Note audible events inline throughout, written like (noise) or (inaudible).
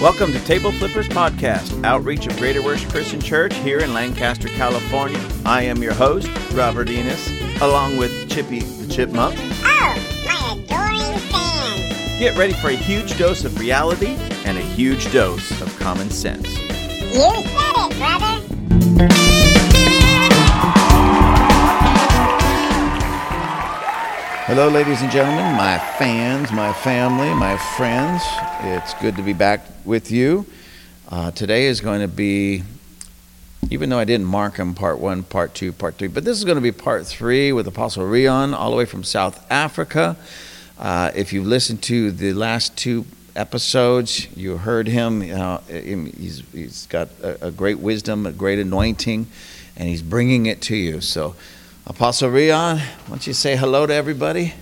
Welcome to Table Flippers Podcast, outreach of Greater Worship Christian Church here in Lancaster, California. I am your host, Robert Enos, along with Chippy the Chipmunk. Oh, my adoring fans. Get ready for a huge dose of reality and a huge dose of common sense. You said it, brother. Hello, ladies and gentlemen, my fans, my family, my friends. It's good to be back with you. Uh, today is going to be, even though I didn't mark them part one, part two, part three, but this is going to be part three with Apostle Riaan, all the way from South Africa. Uh, if you've listened to the last two episodes, you heard him. Uh, he's, he's got a, a great wisdom, a great anointing, and he's bringing it to you. So, Apostle Riaan, why don't you say hello to everybody?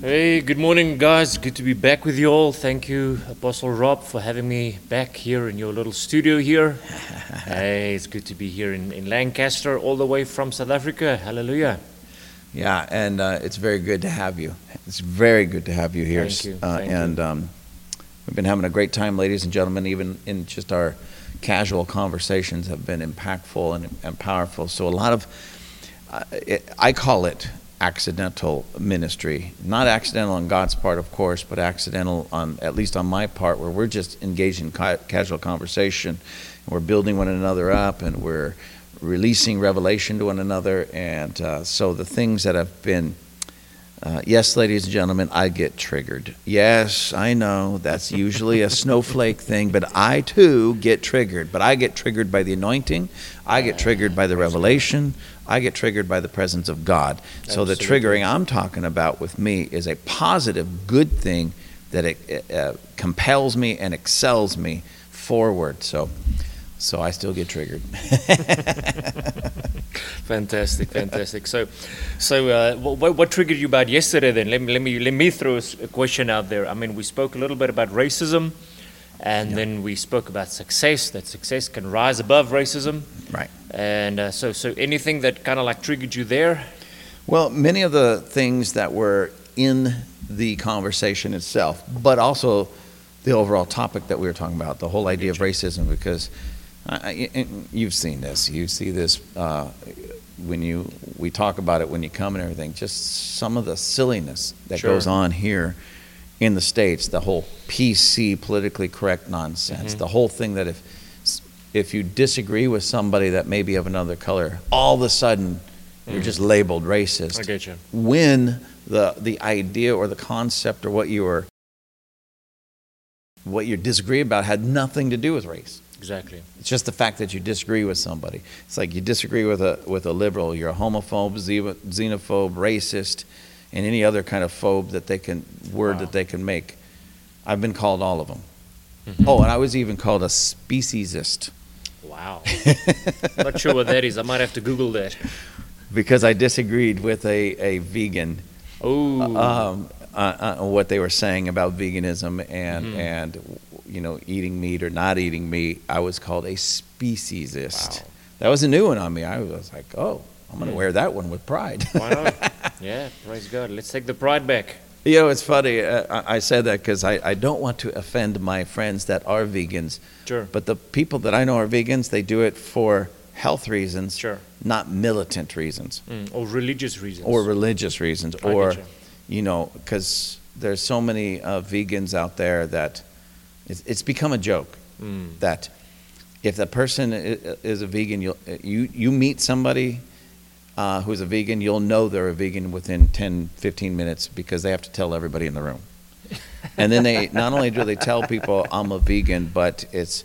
Hey, good morning, guys. Good to be back with you all. Thank you, Apostle Rob, for having me back here in your little studio here. (laughs) hey, it's good to be here in, in Lancaster, all the way from South Africa. Hallelujah. Yeah, and uh, it's very good to have you. It's very good to have you here. Thank you, Uh, thank and um, we've been having a great time, ladies and gentlemen. Even in just our casual conversations have been impactful and, and powerful. So a lot of, I call it accidental ministry. Not accidental on God's part, of course, but accidental on at least on my part, where we're just engaged in ca- casual conversation. And we're building one another up, and we're releasing revelation to one another. And uh, so the things that have been uh, yes, ladies and gentlemen, I get triggered. Yes, I know that's usually a (laughs) snowflake thing, but I too get triggered. But I get triggered by the anointing, I get triggered by the revelation, I get triggered by the presence of God. So the triggering I'm talking about with me is a positive, good thing that it uh, compels me and excels me forward. So, so I still get triggered. (laughs) Fantastic, fantastic. So, so uh, what, what triggered you about yesterday then? Let me, let me, let me throw a question out there. I mean, we spoke a little bit about racism, and then we spoke about success, that success can rise above racism. right. And uh, so, so anything that kind of like triggered you there? Well, many of the things that were in the conversation itself, but also the overall topic that we were talking about, the whole idea of racism, because I, you've seen this, you see this uh, when you we talk about it when you come and everything. Just some of the silliness that Sure. goes on here in the states, the whole PC politically correct nonsense, Mhm. the whole thing that if if you disagree with somebody that may be of another color, all of a sudden you're Mhm. just labeled racist I get you. when the the idea or the concept or what you were what you disagree about had nothing to do with race. Exactly. It's just the fact that you disagree with somebody. It's like you disagree with a with a liberal, you're a homophobe, xeno- xenophobe, racist, and any other kind of phobe that they can word Wow. that they can make. I've been called all of them. Mhm. Oh, and I was even called a speciesist. Wow. Not sure what that is. I might have to Google that. because I disagreed with a, a vegan Oh, um, uh, uh, what they were saying about veganism and Mhm. and you know eating meat or not eating meat. I was called a speciesist. Wow. That was a new one on me. I was like, oh, I'm going to Mm. wear that one with pride. why not? (laughs) yeah, praise God. Let's take the pride back. You know, it's funny. Uh, I I said that because I, I don't want to offend my friends that are vegans. Sure. But the people that I know are vegans, they do it for health reasons, Sure. not militant reasons. Mm, or religious reasons. or religious reasons, I or you. you know, because there's so many uh, vegans out there that it's, it's become a joke Mm, that if the person is a vegan, you'll, you you meet somebody uh, who's a vegan, you'll know they're a vegan within 10, 15 minutes because they have to tell everybody in the room. (laughs) and then they not only do they tell people I'm a vegan, but it's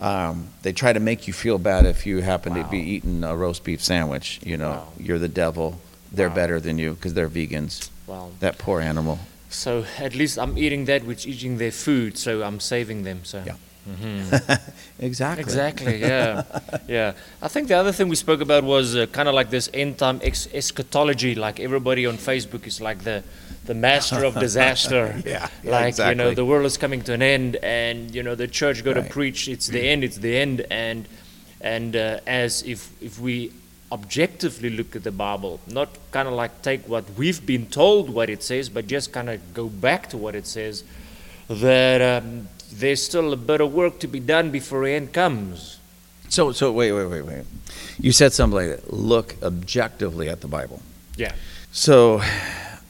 um, they try to make you feel bad if you happen to be eating a roast beef sandwich. You know, Wow. you're the devil. They're Wow. better than you because they're vegans. wow. That poor animal. So at least I'm eating that which eating their food, so I'm saving them. So. Yeah. Mhm. (laughs) exactly. Exactly. Yeah. yeah. I think the other thing we spoke about was uh, kind of like this end time ex- eschatology. Like everybody on Facebook is like the the master of (laughs) disaster. Yeah, yeah, like you know the world is coming to an end, and you know the church got to preach. It's the end. It's the end. And and uh, as if if we objectively look at the Bible, not kind of like take what we've been told what it says, but just kind of go back to what it says. that um, there's still a bit of work to be done before the end comes. So, so wait, wait, wait, wait. You said something like that. Look objectively at the Bible. Yeah. So,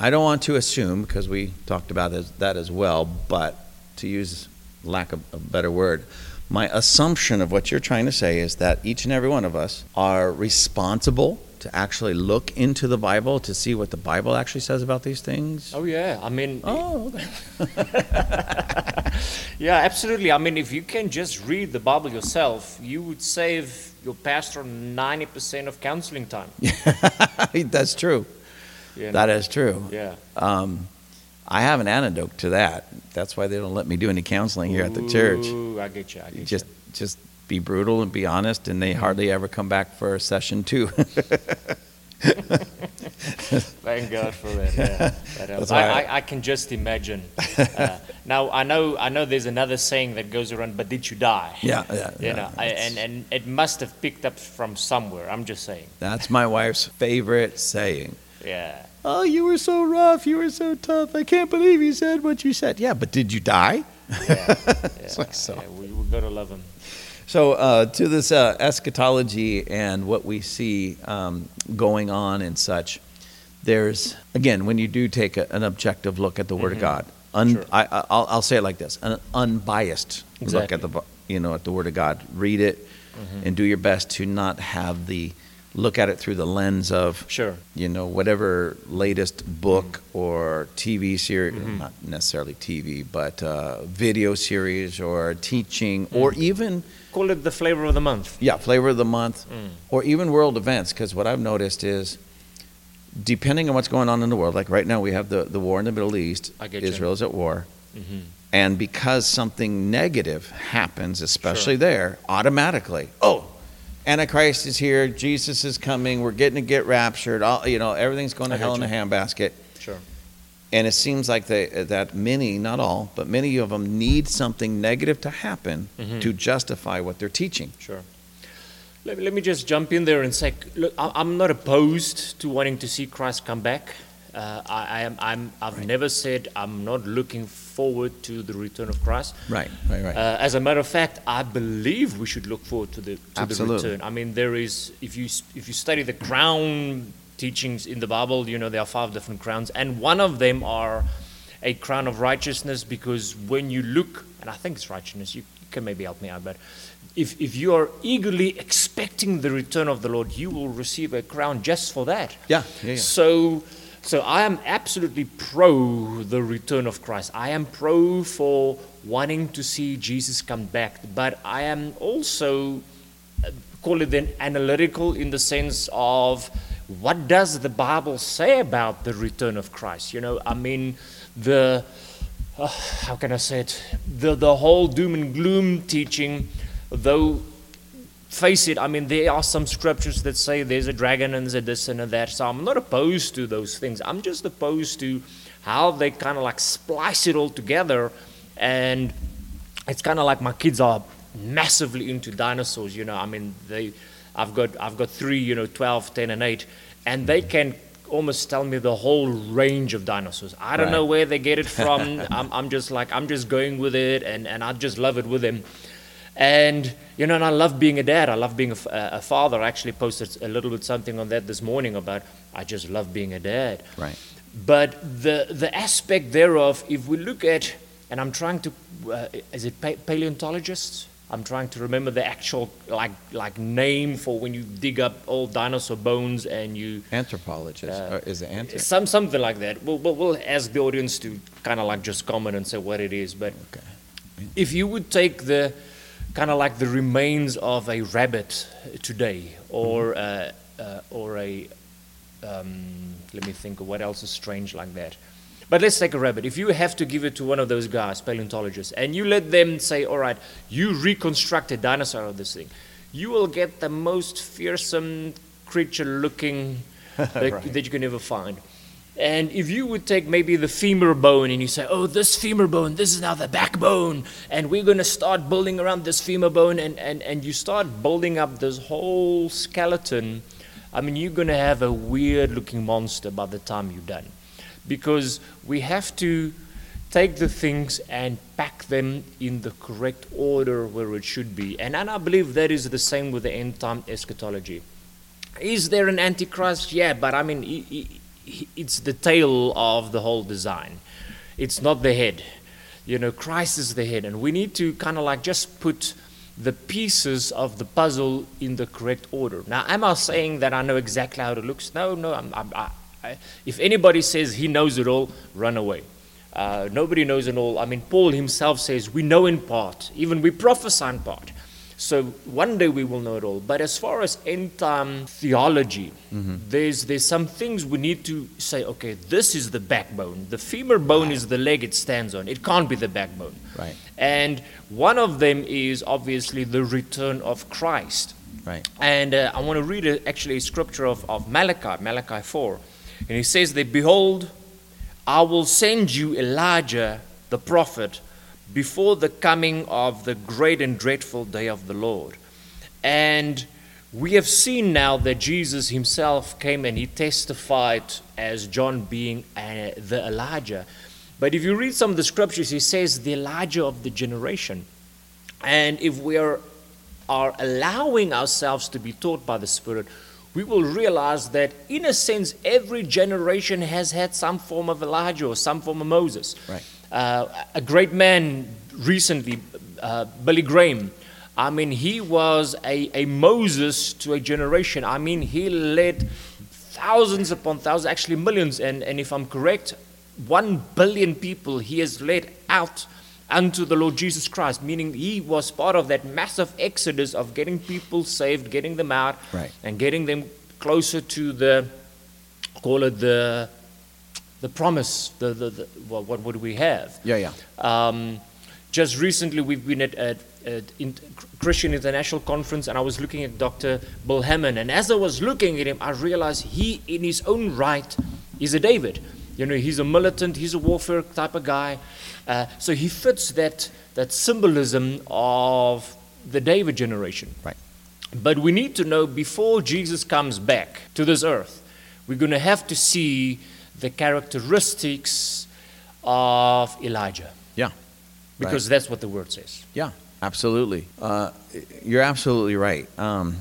I don't want to assume because we talked about that as well. But to use lack of a better word, my assumption of what you're trying to say is that each and every one of us are responsible to actually look into the Bible to see what the Bible actually says about these things. Oh yeah. I mean. Oh, (laughs) yeah, absolutely. I mean, if you can just read the Bible yourself, you would save your pastor 90% of counseling time. (laughs) that's true. know? That is true. Yeah. Um, I have an antidote to that. That's why they don't let me do any counseling here at the church. Ooh, I get you. I get just you. just be brutal and be honest, and they hardly ever come back for a session two. (laughs) Thank God for that. Yeah, that helps. That's why I, I- I, can just imagine. Uh, (laughs) now I know I know there's another saying that goes around, but did you die? yeah, yeah. You yeah. know, I, and and it must have picked up from somewhere. I'm just saying. That's my wife's favorite saying. Yeah. Oh, you were so rough. You were so tough. I can't believe you said what you said. Yeah, but did you die? Yeah. (laughs) It's like so. yeah, we, we gotta love him. So, uh, to this uh, eschatology and what we see um, going on and such, there's, again, when you do take a, an objective look at the Word of God, un, Mm-hmm. Sure. I, I- I'll, I'll say it like this an unbiased look at the, you know, at the Word of God. Read it Mm-hmm. and do your best to not have the, look at it through the lens of, Sure. you know, whatever latest book Mm-hmm. or TV series, not necessarily TV, but uh, video series or teaching or Mm. even Call it the flavor of the month. yeah, flavor of the month, Mm. or even world events. Because what I've noticed is, depending on what's going on in the world, like right now we have the, the war in the Middle East, I get you. Israel is at war. Mhm. And because something negative happens, especially there, automatically, oh, Antichrist is here, Jesus is coming, we're getting to get raptured, all, you know, everything's going to hell get in a handbasket. Sure. And it seems like they, that many, not all, but many of them need something negative to happen Mhm. to justify what they're teaching. Sure. Let, let me just jump in there and say, look, I'm not opposed to wanting to see Christ come back. Uh, I, I am, I'm, I've never said I'm not looking forward to the return of Christ. Right, right, right. Uh, as a matter of fact, I believe we should look forward to the to Absolutely. the return. I mean, there is if you if you study the crown teachings in the Bible, you know there are five different crowns, and one of them are a crown of righteousness because when you look, and I think it's righteousness. You, you can maybe help me out, but if if you are eagerly expecting the return of the Lord, you will receive a crown just for that. yeah, yeah, yeah. So, so I am absolutely pro the return of Christ. I am pro for wanting to see Jesus come back, but I am also uh, call it then analytical in the sense of what does the Bible say about the return of Christ? You know, I mean, the uh, how can I say it? The the whole doom and gloom teaching, though face it, I mean, there are some scriptures that say there's a dragon and there's a this and a that. So I'm not opposed to those things. I'm just opposed to how they kind of like splice it all together. And it's kind of like my kids are massively into dinosaurs, you know. I mean, they, I've got, I've got three, you know, 12, 10, and 8, and they can almost tell me the whole range of dinosaurs. I don't Right. know where they get it from. (laughs) I'm, I'm just like, I'm just going with it, and, and I just love it with them. And you know, and I love being a dad. I love being a father. I actually posted a little bit something on that this morning about I just love being a dad. Right. But the the aspect thereof, if we look at, and I'm trying to, uh, is it pa- paleontologists? I'm trying to remember the actual like like name for when you dig up old dinosaur bones and you Anthropologist, Uh, is it anthro? some something like that. We'll, we'll, we'll ask the audience to kind of like just comment and say what it is. But Okay. if you would take the kind of like the remains of a rabbit today, or uh, uh, or a um, let me think of what else is strange like that. But let's take a rabbit. If you have to give it to one of those guys, paleontologists, and you let them say, "All right, you reconstruct a dinosaur of this thing," you will get the most fearsome creature-looking (laughs) that, Right. that you can ever find. And if you would take maybe the femur bone and you say, oh, this femur bone, this is now the backbone, and we're going to start building around this femur bone, and, and, and you start building up this whole skeleton, I mean, you're going to have a weird looking monster by the time you're done. Because we have to take the things and pack them in the correct order where it should be. And, and I believe that is the same with the end time eschatology. Is there an antichrist? Yeah, but I mean, it's the tail of the whole design. It's not the head. You know, Christ is the head, and we need to kind of like just put the pieces of the puzzle in the correct order. Now, am I saying that I know exactly how it looks? No, no. I'm, I'm, if anybody says he knows it all, run away. Uh, nobody knows it all. I mean, Paul himself says we know in part, even we prophesy in part. So one day we will know it all. But as far as end time theology, there's there's some things we need to say. Okay, this is the backbone. The femur bone is the leg it stands on. It can't be the backbone. Right. And one of them is obviously the return of Christ. Right. And uh, I want to read a, actually a scripture of, of Malachi, Malachi 4. And he says that, Behold, I will send you Elijah the prophet before the coming of the great and dreadful day of the Lord. And we have seen now that Jesus himself came and he testified as John being uh, the Elijah. But if you read some of the scriptures, he says the Elijah of the generation. And if we are, are allowing ourselves to be taught by the Spirit, we will realize that, in a sense, every generation has had some form of Elijah or some form of Moses. Right. Uh, a great man recently, uh, Billy Graham, I mean, he was a, a Moses to a generation. I mean, he led thousands upon thousands, actually millions, and, and if I'm correct, one billion people he has led out unto the Lord Jesus Christ, meaning he was part of that massive exodus of getting people saved, getting them out, Right. and getting them closer to the, call it the, the promise, the, the, the what, what would we have? Yeah, yeah. Um, just recently, we've been at, at, at in, Christian International Conference, and I was looking at Dr. Bill Hamon. And as I was looking at him, I realized he, in his own right, is a David. You know, he's a militant, he's a warfare type of guy. Uh, so he fits that, that symbolism of the David generation. Right. But we need to know before Jesus comes back to this earth, we're going to have to see the characteristics of Elijah Yeah. because that's what the word says. Yeah, absolutely. Uh, you're absolutely right. Um,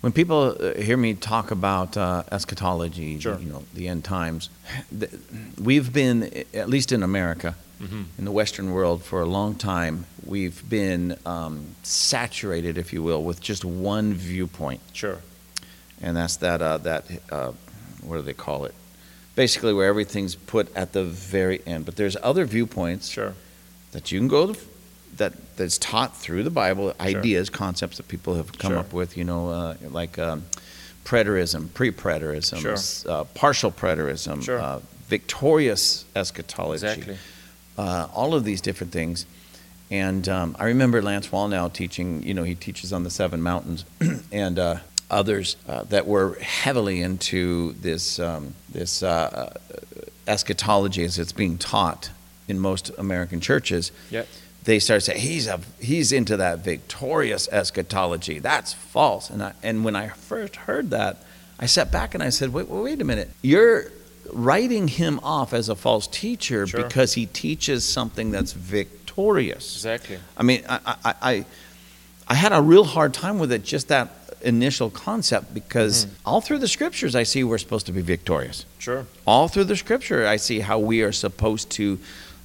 when people uh, hear me talk about uh, eschatology, Sure. you know, the end times, we've been, at least in America, Mm-hmm. in the Western world, for a long time, we've been um, saturated, if you will, with just one viewpoint, Sure. and that's that that that uh, what do they call it? Basically, where everything's put at the very end. But there's other viewpoints Sure. that you can go to, that that's taught through the Bible, ideas, concepts that people have come Sure. up with. You know, uh, like um, preterism, pre-preterism, Sure. uh, partial preterism, Sure. uh, victorious eschatology. Exactly. Uh, all of these different things. And um, I remember Lance Wallnau teaching, you know, he teaches on the seven mountains (clears throat) and uh, others uh, that were heavily into this, um, this eschatology as it's being taught in most American churches. Yep. They start saying he's a he's into that victorious eschatology. That's false. And I, and when I first heard that, I sat back and I said, wait, wait, a minute. You're writing him off as a false teacher Sure. because he teaches something that's victorious. Exactly. I mean, I, I, I, I had a real hard time with it, just that initial concept, because mm-hmm. all through the scriptures I see we're supposed to be victorious. Sure. All through the scripture I see how we are supposed to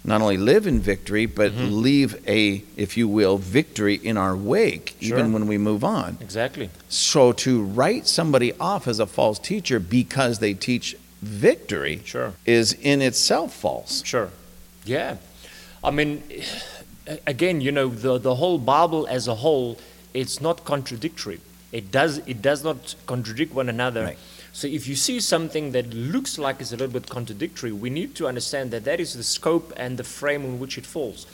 not only live in victory, but mm-hmm. leave a, if you will, victory in our wake, Sure. even when we move on. Exactly. So to write somebody off as a false teacher because they teach victory Sure. is in itself false. Sure. Yeah. I mean, again, you know, the, the whole Bible as a whole, it's not contradictory. It does, it does not contradict one another. Right. So if you see something that looks like it's a little bit contradictory, we need to understand that that is the scope and the frame in which it falls.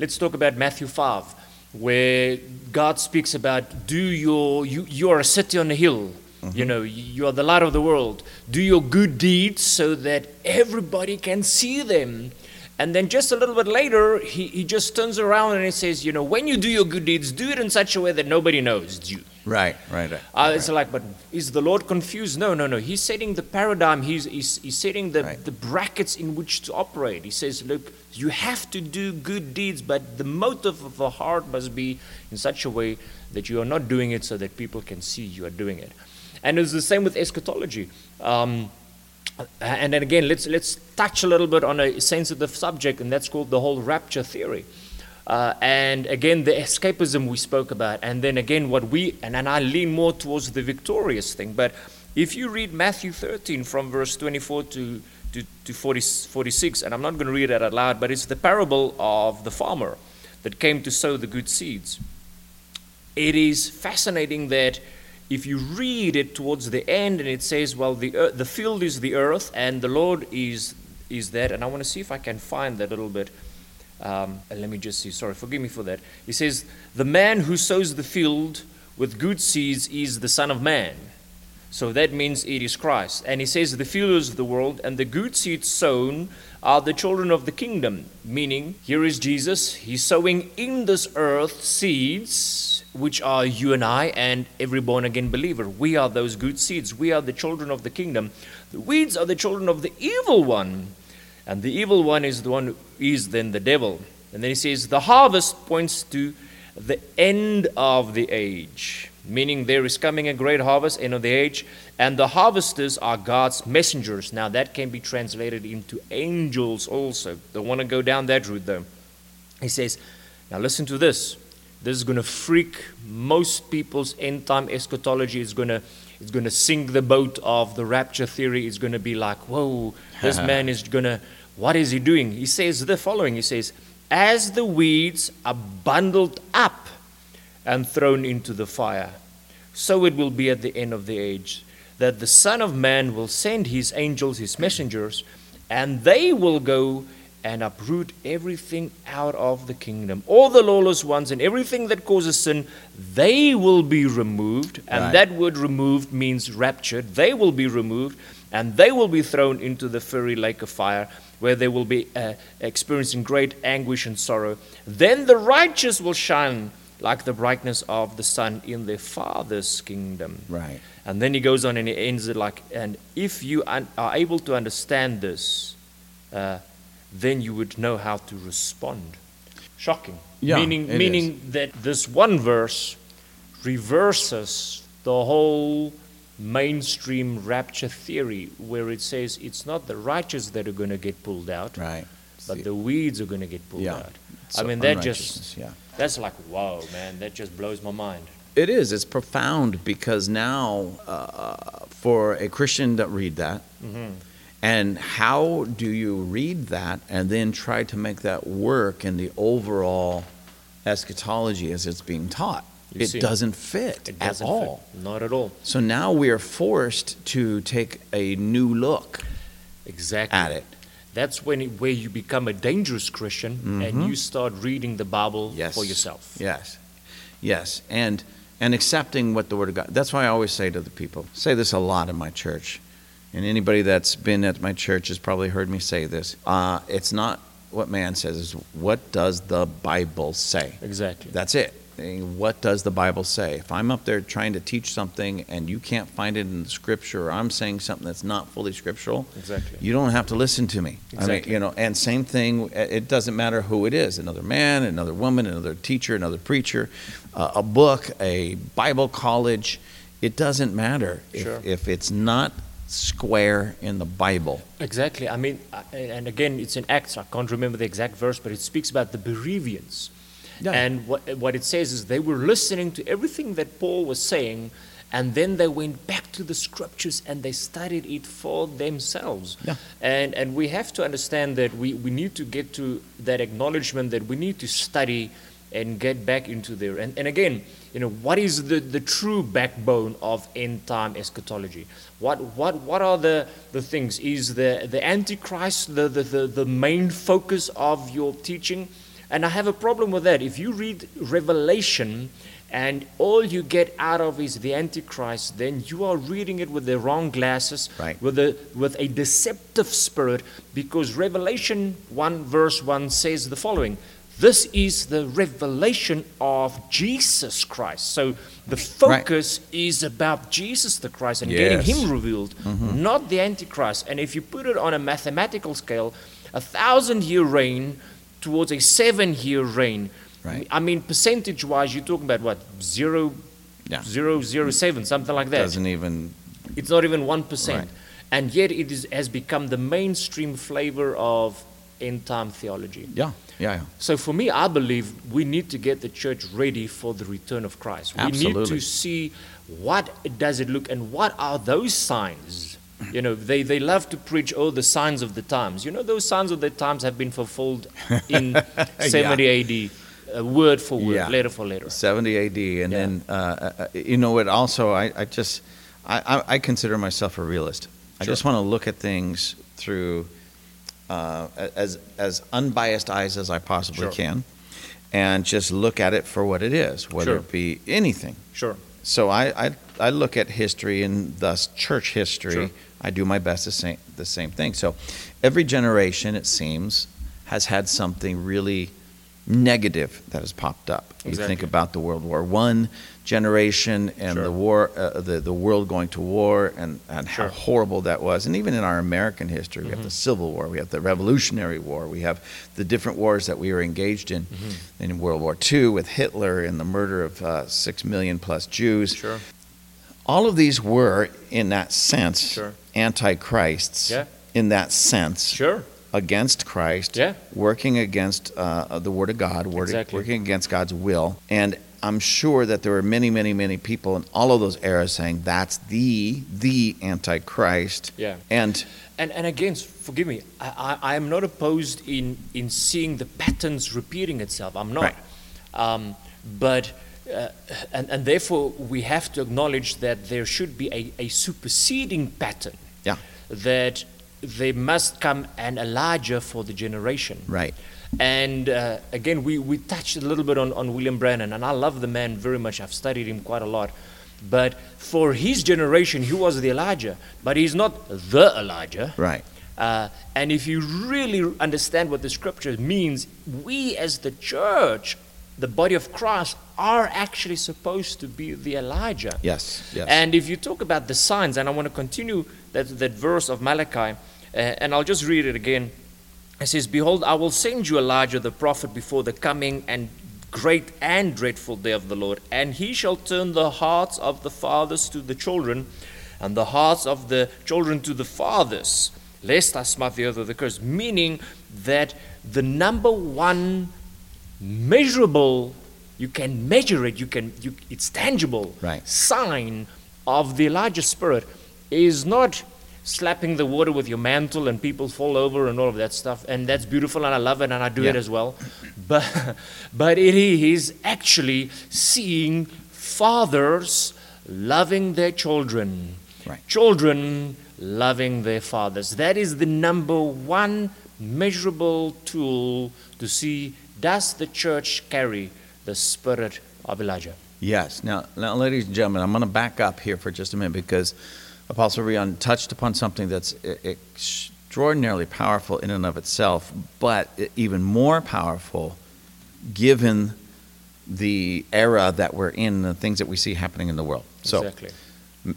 Let's talk about Matthew 5, where God speaks about do your you, you are a city on a hill. Mm-hmm. You know, you are the light of the world. Do your good deeds so that everybody can see them And then just a little bit later, he, he just turns around and he says, you know, when you do your good deeds, do it in such a way that nobody knows it's you. Right, right, right. Uh, It's like, but is the Lord confused? No, no, no. He's setting the paradigm. He's, he's, he's setting the, Right. the brackets in which to operate. He says, look, you have to do good deeds, but the motive of the heart must be in such a way that you are not doing it so that people can see you are doing it. And it's the same with eschatology. Um, and then again, let's let's touch a little bit on a sensitive subject, and that's called the whole rapture theory. Uh, and again, the escapism we spoke about, and then again, what we and, and I lean more towards the victorious thing. But if you read Matthew 13 from verse 24 to to, to 40, 46, and I'm not going to read that out loud, but it's the parable of the farmer that came to sow the good seeds it is fascinating that if you read it towards the end and it says well the earth, the field is the earth and the lord is is that and i want to see if i can find that little bit um, let me just see sorry forgive me for that he says the man who sows the field with good seeds is the son of man so that means it is Christ. And he says, The field is the world, and the good seeds sown are the children of the kingdom. Meaning, here is Jesus. He's sowing in this earth seeds, which are you and I and every born again believer. We are those good seeds. We are the children of the kingdom. The weeds are the children of the evil one. And the evil one is the one who is then the devil. And then he says, The harvest points to the end of the age, meaning there is coming a great harvest, end of the age, and the harvesters are God's messengers. Now, that can be translated into angels also. Don't want to go down that route though. He says, Now listen to this. This is going to freak most people's end time eschatology. It's going to it's going to sink the boat of the rapture theory. It's going to be like, whoa, this (laughs) man is going to, what is he doing? He says the following He says, As the weeds are bundled up and thrown into the fire, so it will be at the end of the age, that the Son of Man will send his angels, his messengers, and they will go and uproot everything out of the kingdom. All the lawless ones and everything that causes sin, they will be removed. And Right. that word removed means raptured. They will be removed and they will be thrown into the fiery lake of fire where they will be uh, experiencing great anguish and sorrow. Then the righteous will shine like the brightness of the sun in their Father's kingdom. Right. And then he goes on and he ends it like, and if you un- are able to understand this, uh, then you would know how to respond. Shocking. Yeah, meaning, meaning that this one verse reverses the whole mainstream rapture theory, where it says it's not the righteous that are going to get pulled out, Right. but the weeds are going to get pulled Yeah. out. It's I mean, that just yeah. That's like wow, man. That just blows my mind. It is. It's profound because now, uh, for a Christian to read that, Mm-hmm. and how do you read that and then try to make that work in the overall eschatology as it's being taught? It doesn't fit It at doesn't all. fit. Not at all. So now we are forced to take a new look Exactly. at it. That's when it, where you become a dangerous Christian and you start reading the Bible Mm-hmm. Yes. for yourself. Yes. Yes. And and accepting what the Word of God. That's why I always say to the people, say this a lot in my church. And anybody that's been at my church has probably heard me say this. Uh, it's not what man says, it's what does the Bible say? Exactly. That's it. What does the Bible say? If I'm up there trying to teach something and you can't find it in the scripture, or I'm saying something that's not fully scriptural, Exactly. you don't have to listen to me. I mean, Exactly. you know, and same thing. It doesn't matter who it is: another man, another woman, another teacher, another preacher, uh, a book, a Bible college. It doesn't matter if, Sure. if it's not square in the Bible. Exactly. I mean, and again, it's in Acts. I can't remember the exact verse, but it speaks about the Bereans. Yeah. And what, what it says is they were listening to everything that Paul was saying, and then they went back to the scriptures and they studied it for themselves. Yeah. And, and we have to understand that we, we need to get to that acknowledgement that we need to study and get back into there. And, and again, you know, what is the, the true backbone of end time eschatology? What, what, what are the, the things? Is the, the Antichrist the, the, the, the main focus of your teaching? And I have a problem with that. If you read Revelation, and all you get out of is the Antichrist, then you are reading it with the wrong glasses, Right. with, a, with a deceptive spirit, because Revelation 1, verse 1 says the following This is the revelation of Jesus Christ. So the focus is about Jesus the Christ and getting Him revealed, mm-hmm. not the Antichrist. And if you put it on a mathematical scale, a thousand year reign towards a seven year reign. Right. I mean, percentage wise, you're talking about what? Zero, Yeah. zero, zero, seven, something like that. Doesn't even, It's not even 1%. Right. And yet it is, has become the mainstream flavor of end time theology. yeah, yeah, yeah. So for me, I believe we need to get the church ready for the return of Christ. Absolutely. We need to see what does it look and what are those signs. You know, they, they love to preach, oh, the signs of the times. You know, those signs of the times have been fulfilled in (laughs) 70 AD, uh, word for word, Yeah. letter for letter. 70 AD, and Yeah. then uh, uh, you know what? Also, I, I just I, I, I consider myself a realist. I Sure. just want to look at things through uh, as as unbiased eyes as I possibly Sure. can, and just look at it for what it is, whether Sure. it be anything. Sure. So I, I I look at history and thus church history. Sure. I do my best to say the same thing. So every generation, it seems, has had something really negative that has popped up. You think about the World War One generation and Sure. the war, uh, the the world going to war, and and how Sure. Mm-hmm. horrible that was. And even in our American history, we have the Civil War, we have the Revolutionary War, we have the different wars that we were engaged in. Mm-hmm. In World War II, with Hitler and the murder of uh, six million plus Jews, Sure. All of these were, in that sense, Sure. antichrists. Yeah. In that sense, Sure. against Christ, Yeah. working against uh, the Word of God, word, Exactly. working against God's will. And I'm sure that there were many, many, many people in all of those eras saying that's the the Antichrist. Yeah. And And, and again, forgive me, I, I, I am not opposed in, in seeing the patterns repeating itself. I'm not. Right. Um, but, uh, and, and therefore, we have to acknowledge that there should be a, a superseding pattern. Yeah. That they must come an Elijah for the generation. right, And uh, again, we, we touched a little bit on, on William Branham, and I love the man very much. I've studied him quite a lot. But for his generation, he was the Elijah, but he's not the Elijah. right, Uh, and if you really understand what the scripture means, we as the church, the body of Christ, are actually supposed to be the Elijah. yes, yes. And if you talk about the signs, and I want to continue that, that verse of Malachi, uh, and I'll just read it again. It says, Behold, I will send you Elijah the prophet before the coming and great and dreadful day of the Lord, and he shall turn the hearts of the fathers to the children, and the hearts of the children to the fathers, lest I smite the earth with the curse. Meaning that the number one measurable, you can measure it, you can, you, it's tangible Right. sign of the Elijah spirit is not slapping the water with your mantle and people fall over and all of that stuff. And that's beautiful and I love it and I do it as well. But, (laughs) but it is actually seeing fathers loving their children, Right. children loving their fathers. That is the number one measurable tool to see does the church carry the spirit of Elijah? Yes. Now, now, ladies and gentlemen, I'm going to back up here for just a minute because Apostle Riaan touched upon something that's extraordinarily powerful in and of itself, but even more powerful given the era that we're in, the things that we see happening in the world. So, exactly.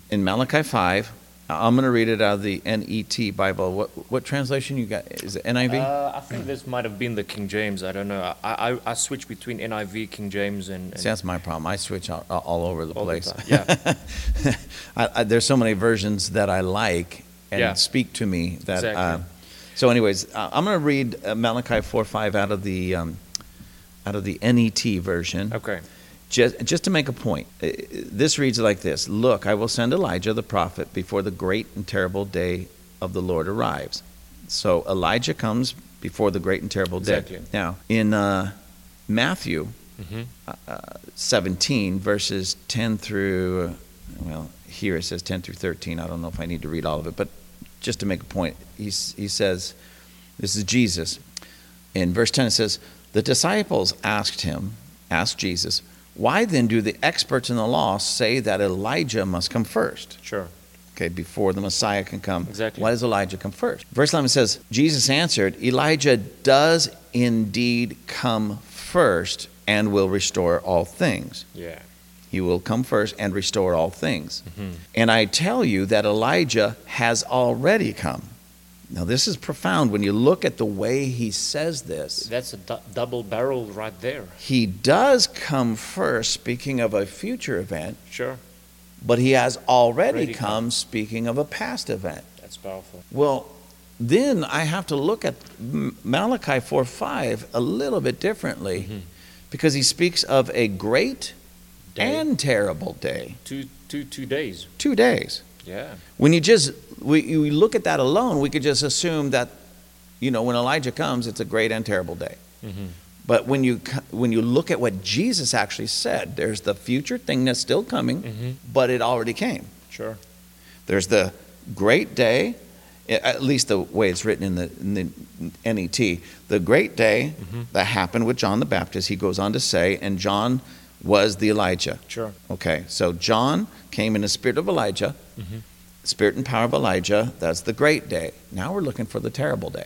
in Malachi 5, I'm going to read it out of the NET Bible. What, what translation you got? Is it NIV? Uh, I think this might have been the King James. I don't know. I, I, I switch between NIV, King James, and, and See, that's my problem. I switch all, all over the All the place. time, yeah. (laughs) I, I, there's so many versions that I like and Yeah. speak to me that. Exactly. Uh, so, anyways, uh, I'm going to read uh, Malachi 4:5 out of the um, out of the NET version. okay. Just, just to make a point, Uh, this reads like this Look, I will send Elijah the prophet before the great and terrible day of the Lord arrives. So Elijah comes before the great and terrible day. Exactly. Now, in uh, Matthew Mhm. uh, 17, verses 10 through, well, here it says 10 through 13. I don't know if I need to read all of it, but just to make a point, he's, he says, This is Jesus. In verse 10, it says, The disciples asked him, asked Jesus, Why then do the experts in the law say that Elijah must come first? Sure. Okay, before the Messiah can come. Exactly. Why does Elijah come first? Verse 11 says, Jesus answered, Elijah does indeed come first and will restore all things. Yeah. He will come first and restore all things. Mhm. And I tell you that Elijah has already come. Now, this is profound when you look at the way he says this. That's a du- double barrel right there. He does come first, speaking of a future event, Sure. but he has already Already come. come, speaking of a past event. That's powerful. Well, then I have to look at Malachi 4 5 a little bit differently Mhm. because he speaks of a great Day. and terrible day. Two, two, two days. Two days. Yeah. When you just we, you look at that alone, we could just assume that, you know, when Elijah comes, it's a great and terrible day. Mhm. But when you when you look at what Jesus actually said, there's the future thing that's still coming, Mhm. but it already came. Sure. There's the great day, at least the way it's written in the, in the NET, the great day Mhm. that happened with John the Baptist. He goes on to say, and John was the Elijah. Sure. Okay, so John came in the spirit of Elijah, Mhm. Spirit and power of Elijah. That's the great day. Now we're looking for the terrible day.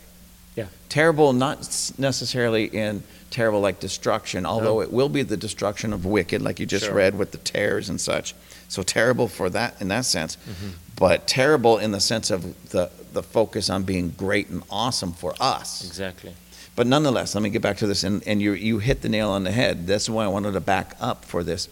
Yeah. Terrible, not necessarily in terrible like destruction, although it will be the destruction of wicked, like you just Sure. read with the tares and such. So terrible for that in that sense, Mhm. but terrible in the sense of the the focus on being great and awesome for us. Exactly. But nonetheless, let me get back to this, and, and you, you hit the nail on the head. That's why I wanted to back up for this.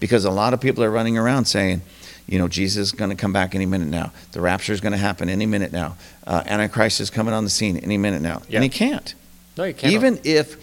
Because a lot of people are running around saying, you know, Jesus is going to come back any minute now. The rapture is going to happen any minute now. Uh, Antichrist is coming on the scene any minute now. Yeah. And he can't. No, you cannot. Even if,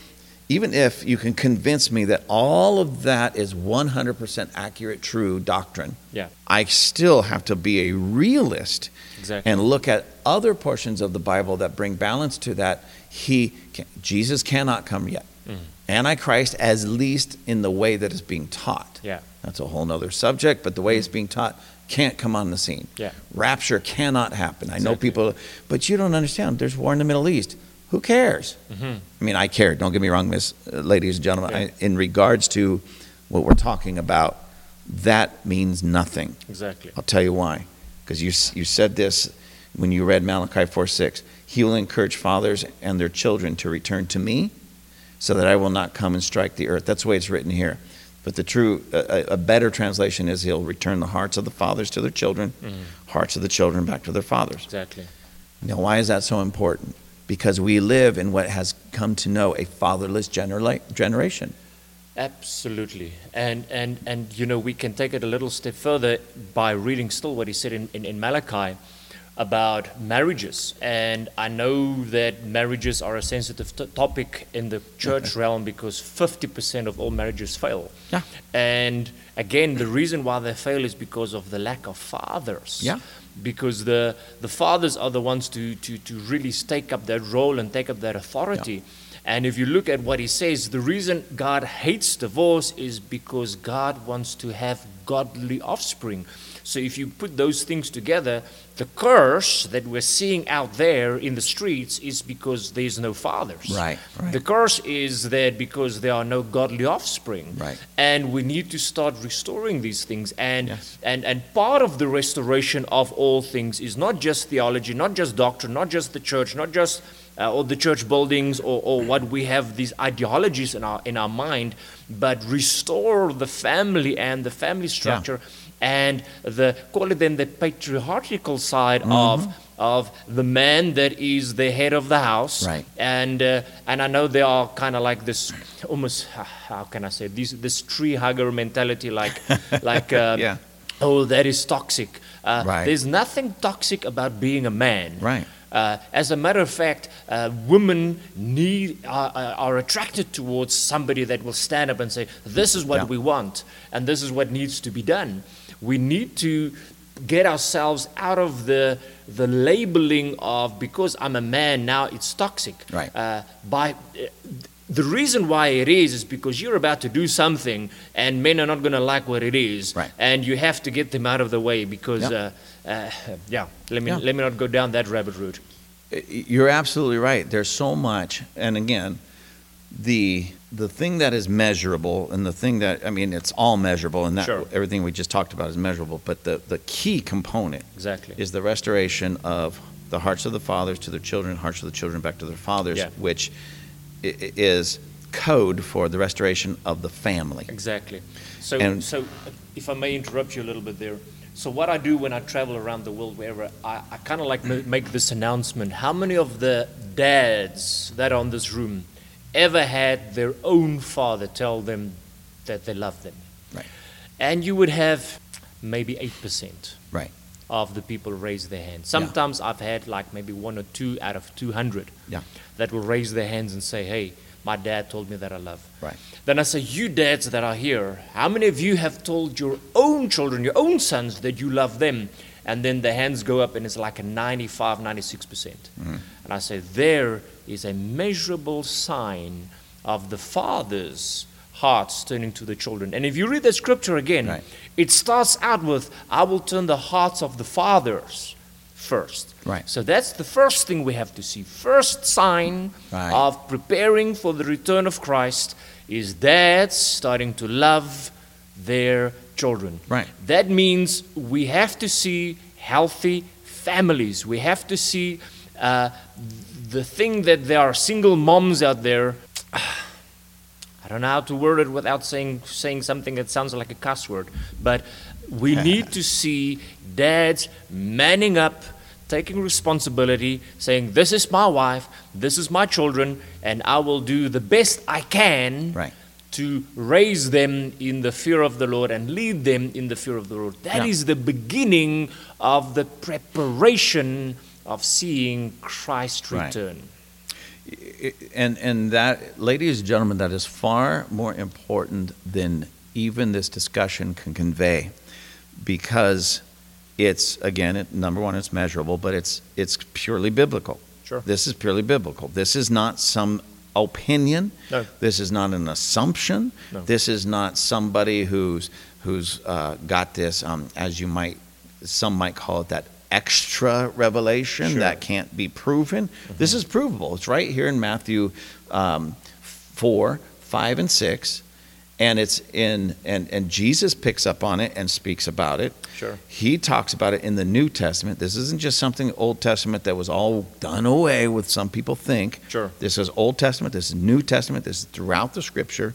even if you can convince me that all of that is 100% accurate, true doctrine, Yeah. I still have to be a realist Exactly. and look at other portions of the Bible that bring balance to that. He, can, Jesus cannot come yet. Mhm. Antichrist, at least in the way that is being taught. Yeah. That's a whole nother subject, but the way it's being taught can't come on the scene. Yeah. Rapture cannot happen. I know people, but you don't understand. There's war in the Middle East. Who cares? Mhm. I mean, I care. Don't get me wrong, Miss, uh, ladies and gentlemen. Yeah. I, in regards to what we're talking about, that means nothing. Exactly. I'll tell you why. Because you, you said this when you read Malachi 4 6. He will encourage fathers and their children to return to me so that I will not come and strike the earth. That's the way it's written here. But the true, a, a- better translation is he'll return the hearts of the fathers to their children, Mhm. hearts of the children back to their fathers. Exactly. Now, why is that so important? Because we live in what has come to know a fatherless genera- generation. Absolutely. And, and, and, you know, we can take it a little step further by reading still what he said in, in, in Malachi about marriages. And I know that marriages are a sensitive t- topic in the church realm because 50% of all marriages fail. Yeah. And again, the reason why they fail is because of the lack of fathers. Yeah. Because the, the fathers are the ones to, to, to really take up that role and take up that authority. Yeah. And if you look at what he says, the reason God hates divorce is because God wants to have godly offspring. So if you put those things together, the curse that we're seeing out there in the streets is because there's no fathers. Right, right. The curse is that because there are no godly offspring. Right. And we need to start restoring these things. And, Yes. and, and part of the restoration of all things is not just theology, not just doctrine, not just the church, not just uh, or the church buildings or, or what we have these ideologies in our, in our mind, but restore the family and the family structure and the, call it then the patriarchal side Mm-hmm. of, of the man that is the head of the house Right. and uh, and I know they are kind of like this almost (sighs) how can I say this this tree hugger mentality like (laughs) like uh, Yeah. oh that is toxic uh, Right. there's nothing toxic about being a man Right. uh, as a matter of fact, uh, women need are, are attracted towards somebody that will stand up and say, "This is what Yeah. we want, and this is what needs to be done." We need to get ourselves out of the the labeling of because I'm a man now it's toxic. Right. Uh, by uh, the reason why it is is because you're about to do something and men are not going to like what it is, Right. and you have to get them out of the way because, Yeah. uh, uh, yeah. Let me Yeah. let me not go down that rabbit route. You're absolutely right. There's so much, and again, the the thing that is measurable and the thing that I mean it's all measurable and that Sure. everything we just talked about is measurable, but the the key component Exactly. is the restoration of the hearts of the fathers to their children, hearts of the children back to their fathers, Yeah. which is code for the restoration of the family. Exactly. So, And- so if I may interrupt you a little bit there. So what I do when I travel around the world, wherever, I, I kind of like make this announcement. How many of the dads that are in this room ever had their own father tell them that they love them? Right. And you would have maybe 8% Right. of the people raise their hands. Sometimes I've had like maybe one or two out of 200 Yeah. that will raise their hands and say, hey, my dad told me that I love. Right. Then I say, you dads that are here, how many of you have told your own children, your own sons, that you love them? And then the hands go up and it's like a 95, 96%. percent Mm-hmm. And I say, there is a measurable sign of the father's hearts turning to the children. And if you read the scripture again, Right. it starts out with, I will turn the hearts of the fathers first. Right. So that's the first thing we have to see. First sign Right. of preparing for the return of Christ is dads starting to love their children. Right. That means we have to see healthy families. We have to see uh, the thing that there are single moms out there. (sighs) I don't know how to word it without saying saying something that sounds like a cuss word, but we (laughs) need to see dads manning up, taking responsibility, saying, "This is my wife, this is my children, and I will do the best I can Right. to raise them in the fear of the Lord and lead them in the fear of the Lord." That is Yeah. the beginning of the preparation of seeing Christ Right. return. and and that ladies and gentlemen that is far more important than even this discussion can convey because it's again it, number one it's measurable but it's it's purely biblical Sure. this is purely biblical this is not some opinion No. this is not an assumption No. this is not somebody who's who's uh, got this um, as you might some might call it that extra revelation Sure. that can't be proven. This is provable. It's right here in Matthew um, 4, 5, and 6. And it's in, and, and Jesus picks up on it and speaks about it. Sure. He talks about it in the New Testament. This isn't just something Old Testament that was all done away with, some people think. Sure. This is Old Testament, this is New Testament, this is throughout the scripture,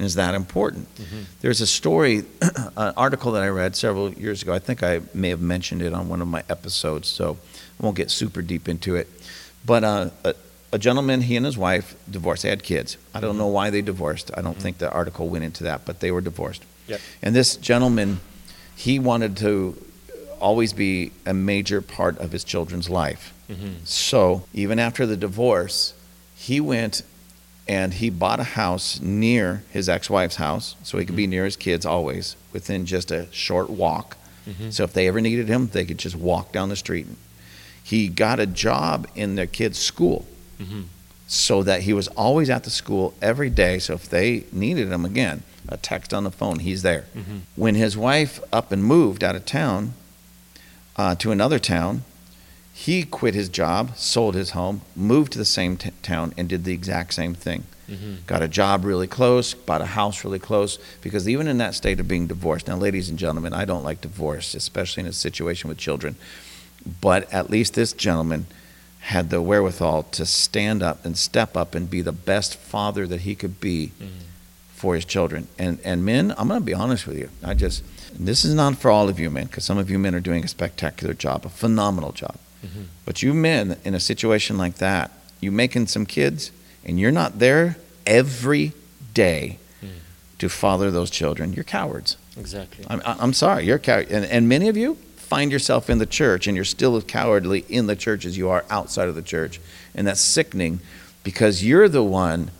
and is that important. There's a story, (clears throat) an article that I read several years ago. I think I may have mentioned it on one of my episodes, so I won't get super deep into it. But uh, a, a gentleman, he and his wife divorced. They had kids. I don't know why they divorced. I don't think the article went into that, but they were divorced. Yep. And this gentleman, he wanted to always be a major part of his children's life. So even after the divorce, he went and he bought a house near his ex-wife's house so he could be mm-hmm. near his kids always within just a short walk. Mm-hmm. So if they ever needed him, they could just walk down the street. He got a job in their kids' school mm-hmm. so that he was always at the school every day. So if they needed him again, a text on the phone, he's there. When his wife up and moved out of town uh, to another town, he quit his job, sold his home, moved to the same t- town, and did the exact same thing. Mm-hmm. Got a job really close, bought a house really close, because even in that state of being divorced, now, ladies and gentlemen, I don't like divorce, especially in a situation with children, but at least this gentleman had the wherewithal to stand up and step up and be the best father that he could be mm-hmm. for his children. And and men, I'm going to be honest with you. I just this is not for all of you men because some of you men are doing a spectacular job, a phenomenal job. But you men in a situation like that, you making some kids and you're not there every day to father those children. You're cowards. Exactly. I'm, I'm sorry, you're a coward. And, and many of you find yourself in the church and you're still as cowardly in the church as you are outside of the church. And that's sickening because you're the one,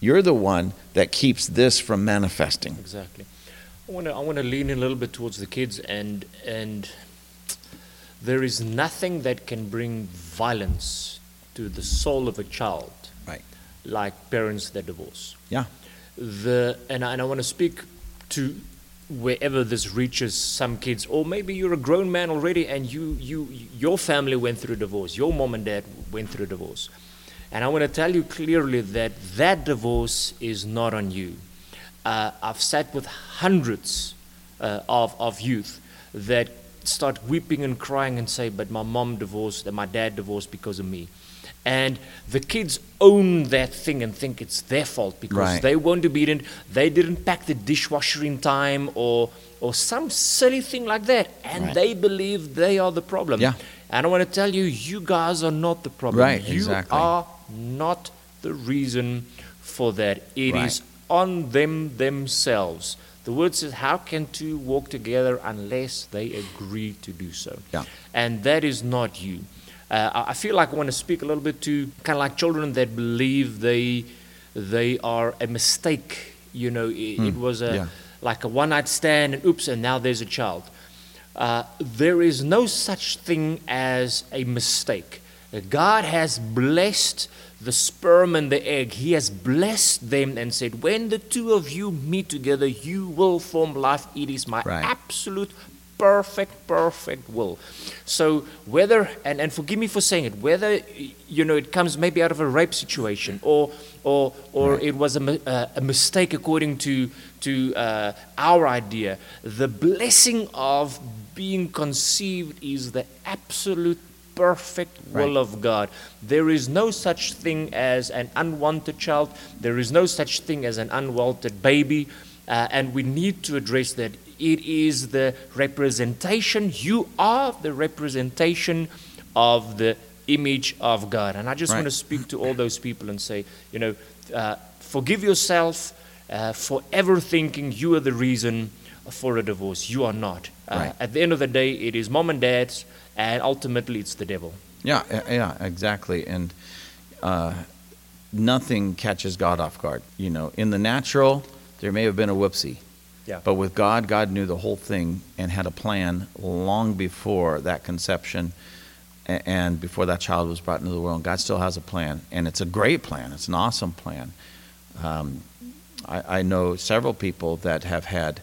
you're the one that keeps this from manifesting. Exactly. I want to I want to lean in a little bit towards the kids and and there is nothing that can bring violence to the soul of a child Right. like parents that divorce. Yeah. The and I, and I want to speak to wherever this reaches some kids or maybe you're a grown man already and you you your family went through a divorce. Your mom and dad went through a divorce. And I want to tell you clearly that that divorce is not on you. Uh, I've sat with hundreds uh, of, of youth that start weeping and crying and say, But my mom divorced and my dad divorced because of me. And the kids own that thing and think it's their fault because Right. they weren't obedient, they didn't pack the dishwasher in time, or, or some silly thing like that. And Right. they believe they are the problem. Yeah. And I want to tell you, you guys are not the problem. Right, You exactly. are not the reason for that. It is Right. on them themselves. The word says, How can two walk together unless they agree to do so? Yeah. And that is not you. Uh, I feel like I want to speak a little bit to kind of like children that believe they they are a mistake. You know, it, it was a Hmm. yeah. like a one night stand, and oops, and now there's a child. Uh, there is no such thing as a mistake. God has blessed the sperm and the egg. He has blessed them and said, When the two of you meet together, you will form life. It is my Right. absolute, perfect, perfect will. So, whether, and, and forgive me for saying it, whether, you know, it comes maybe out of a rape situation or, or, or it was a, uh, a mistake according to, to uh, our idea, the blessing of being conceived is the absolute perfect will Right. of God. There is no such thing as an unwanted child. There is no such thing as an unwanted baby. Uh, and we need to address that. It is the representation. You are the representation of the image of God. And I just Right. want to speak to all those people and say, you know, uh, forgive yourself uh, for ever thinking you are the reason for a divorce. You are not. Uh, Right. At the end of the day, it is mom and dad's, and ultimately it's the devil. Yeah, yeah, exactly. And uh, nothing catches God off guard. You know, in the natural, there may have been a whoopsie. Yeah. But with God, God knew the whole thing and had a plan long before that conception and before that child was brought into the world. And God still has a plan, and it's a great plan. It's an awesome plan. Um, I, I know several people that have had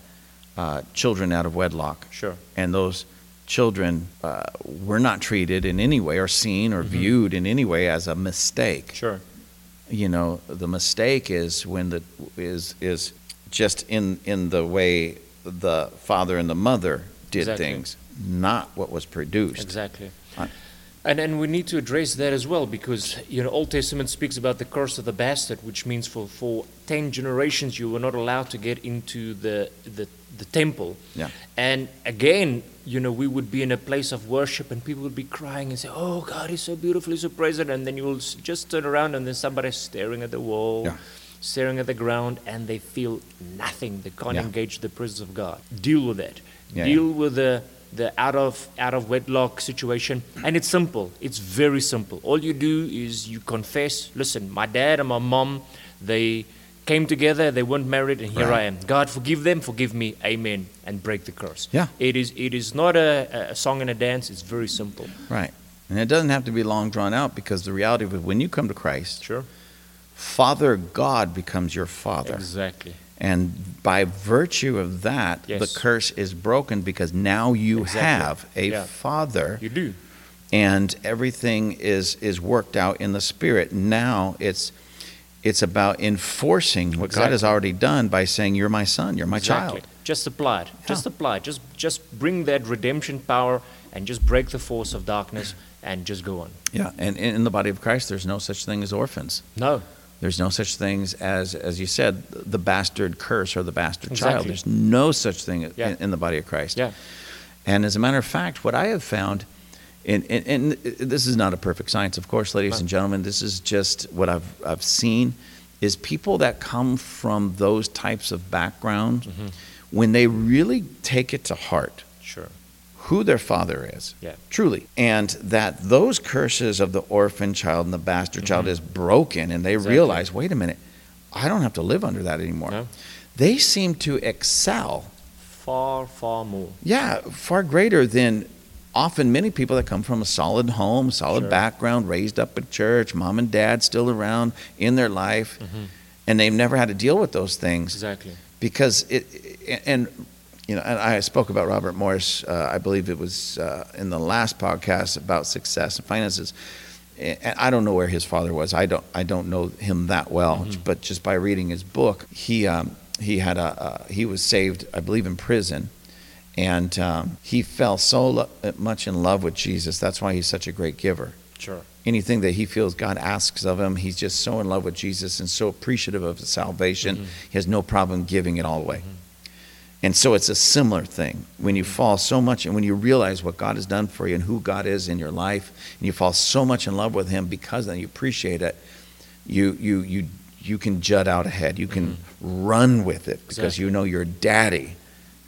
uh, children out of wedlock Sure. and those children uh, were not treated in any way or seen or viewed in any way as a mistake. Sure. You know, the mistake is when the is is just in in the way the father and the mother did Exactly. things, not what was produced. Exactly. I- And, and we need to address that as well because you know Old Testament speaks about the curse of the bastard, which means for, for ten generations you were not allowed to get into the, the the temple. Yeah. And again, you know, we would be in a place of worship and people would be crying and say, "Oh, God is so beautiful, He's so present," and then you will just turn around and then somebody's staring at the wall. Yeah. Staring at the ground, and they feel nothing. They can't Yeah. engage the presence of God. Deal with that. Yeah, Deal with the the out of out of wedlock situation and it's simple it's very simple all you do is you confess listen my dad and my mom they came together they weren't married and here i am god forgive them forgive me amen and break the curse Yeah. it is it is not a, a song and a dance it's very simple Right. And it doesn't have to be long drawn out because the reality of it, when you come to Christ, sure Father God becomes your father. exactly And by virtue of that, Yes. the curse is broken because now you Exactly. have a Yeah. father you do and everything is is worked out in the spirit. Now it's it's about enforcing what God has already done by saying, You're my son, you're my exactly child. just apply it just Yeah. apply it just just bring that redemption power and just break the force of darkness and just go on Yeah. And in the body of Christ, there's no such thing as orphans. no There's no such things as, as you said, the bastard curse or the bastard child. There's no such thing Yeah. in, in the body of Christ. yeah And as a matter of fact, what I have found, and, and, and this is not a perfect science, of course, ladies and gentlemen, this is just what I've, I've seen, is people that come from those types of backgrounds, Mhm. when they really take it to heart sure who their father is, Yeah. truly, and that those curses of the orphan child and the bastard child is broken, and they Mm-hmm. Exactly. realize, wait a minute, I don't have to live under that anymore. No. They seem to excel far far more yeah, far greater than often many people that come from a solid home, solid Sure. background, raised up at church, mom and dad still around in their life, Mhm. and they've never had to deal with those things exactly because it. And you know, and I spoke about Robert Morris. Uh, I believe it was uh, in the last podcast about success and finances. and I don't know where his father was. I don't I don't know him that well, but just by reading his book, he um, he had a uh, he was saved, I believe, in prison, and um, he fell so lo- much in love with Jesus. That's why he's such a great giver. Sure. Anything that he feels God asks of him, he's just so in love with Jesus and so appreciative of his salvation. Mm-hmm. He has no problem giving it all away. Mm-hmm. And so it's a similar thing. When you mm-hmm. fall so much and when you realize what God has done for you and who God is in your life, and you fall so much in love with Him because then you appreciate it, you you you you can jut out ahead. You can run with it because Exactly. you know your daddy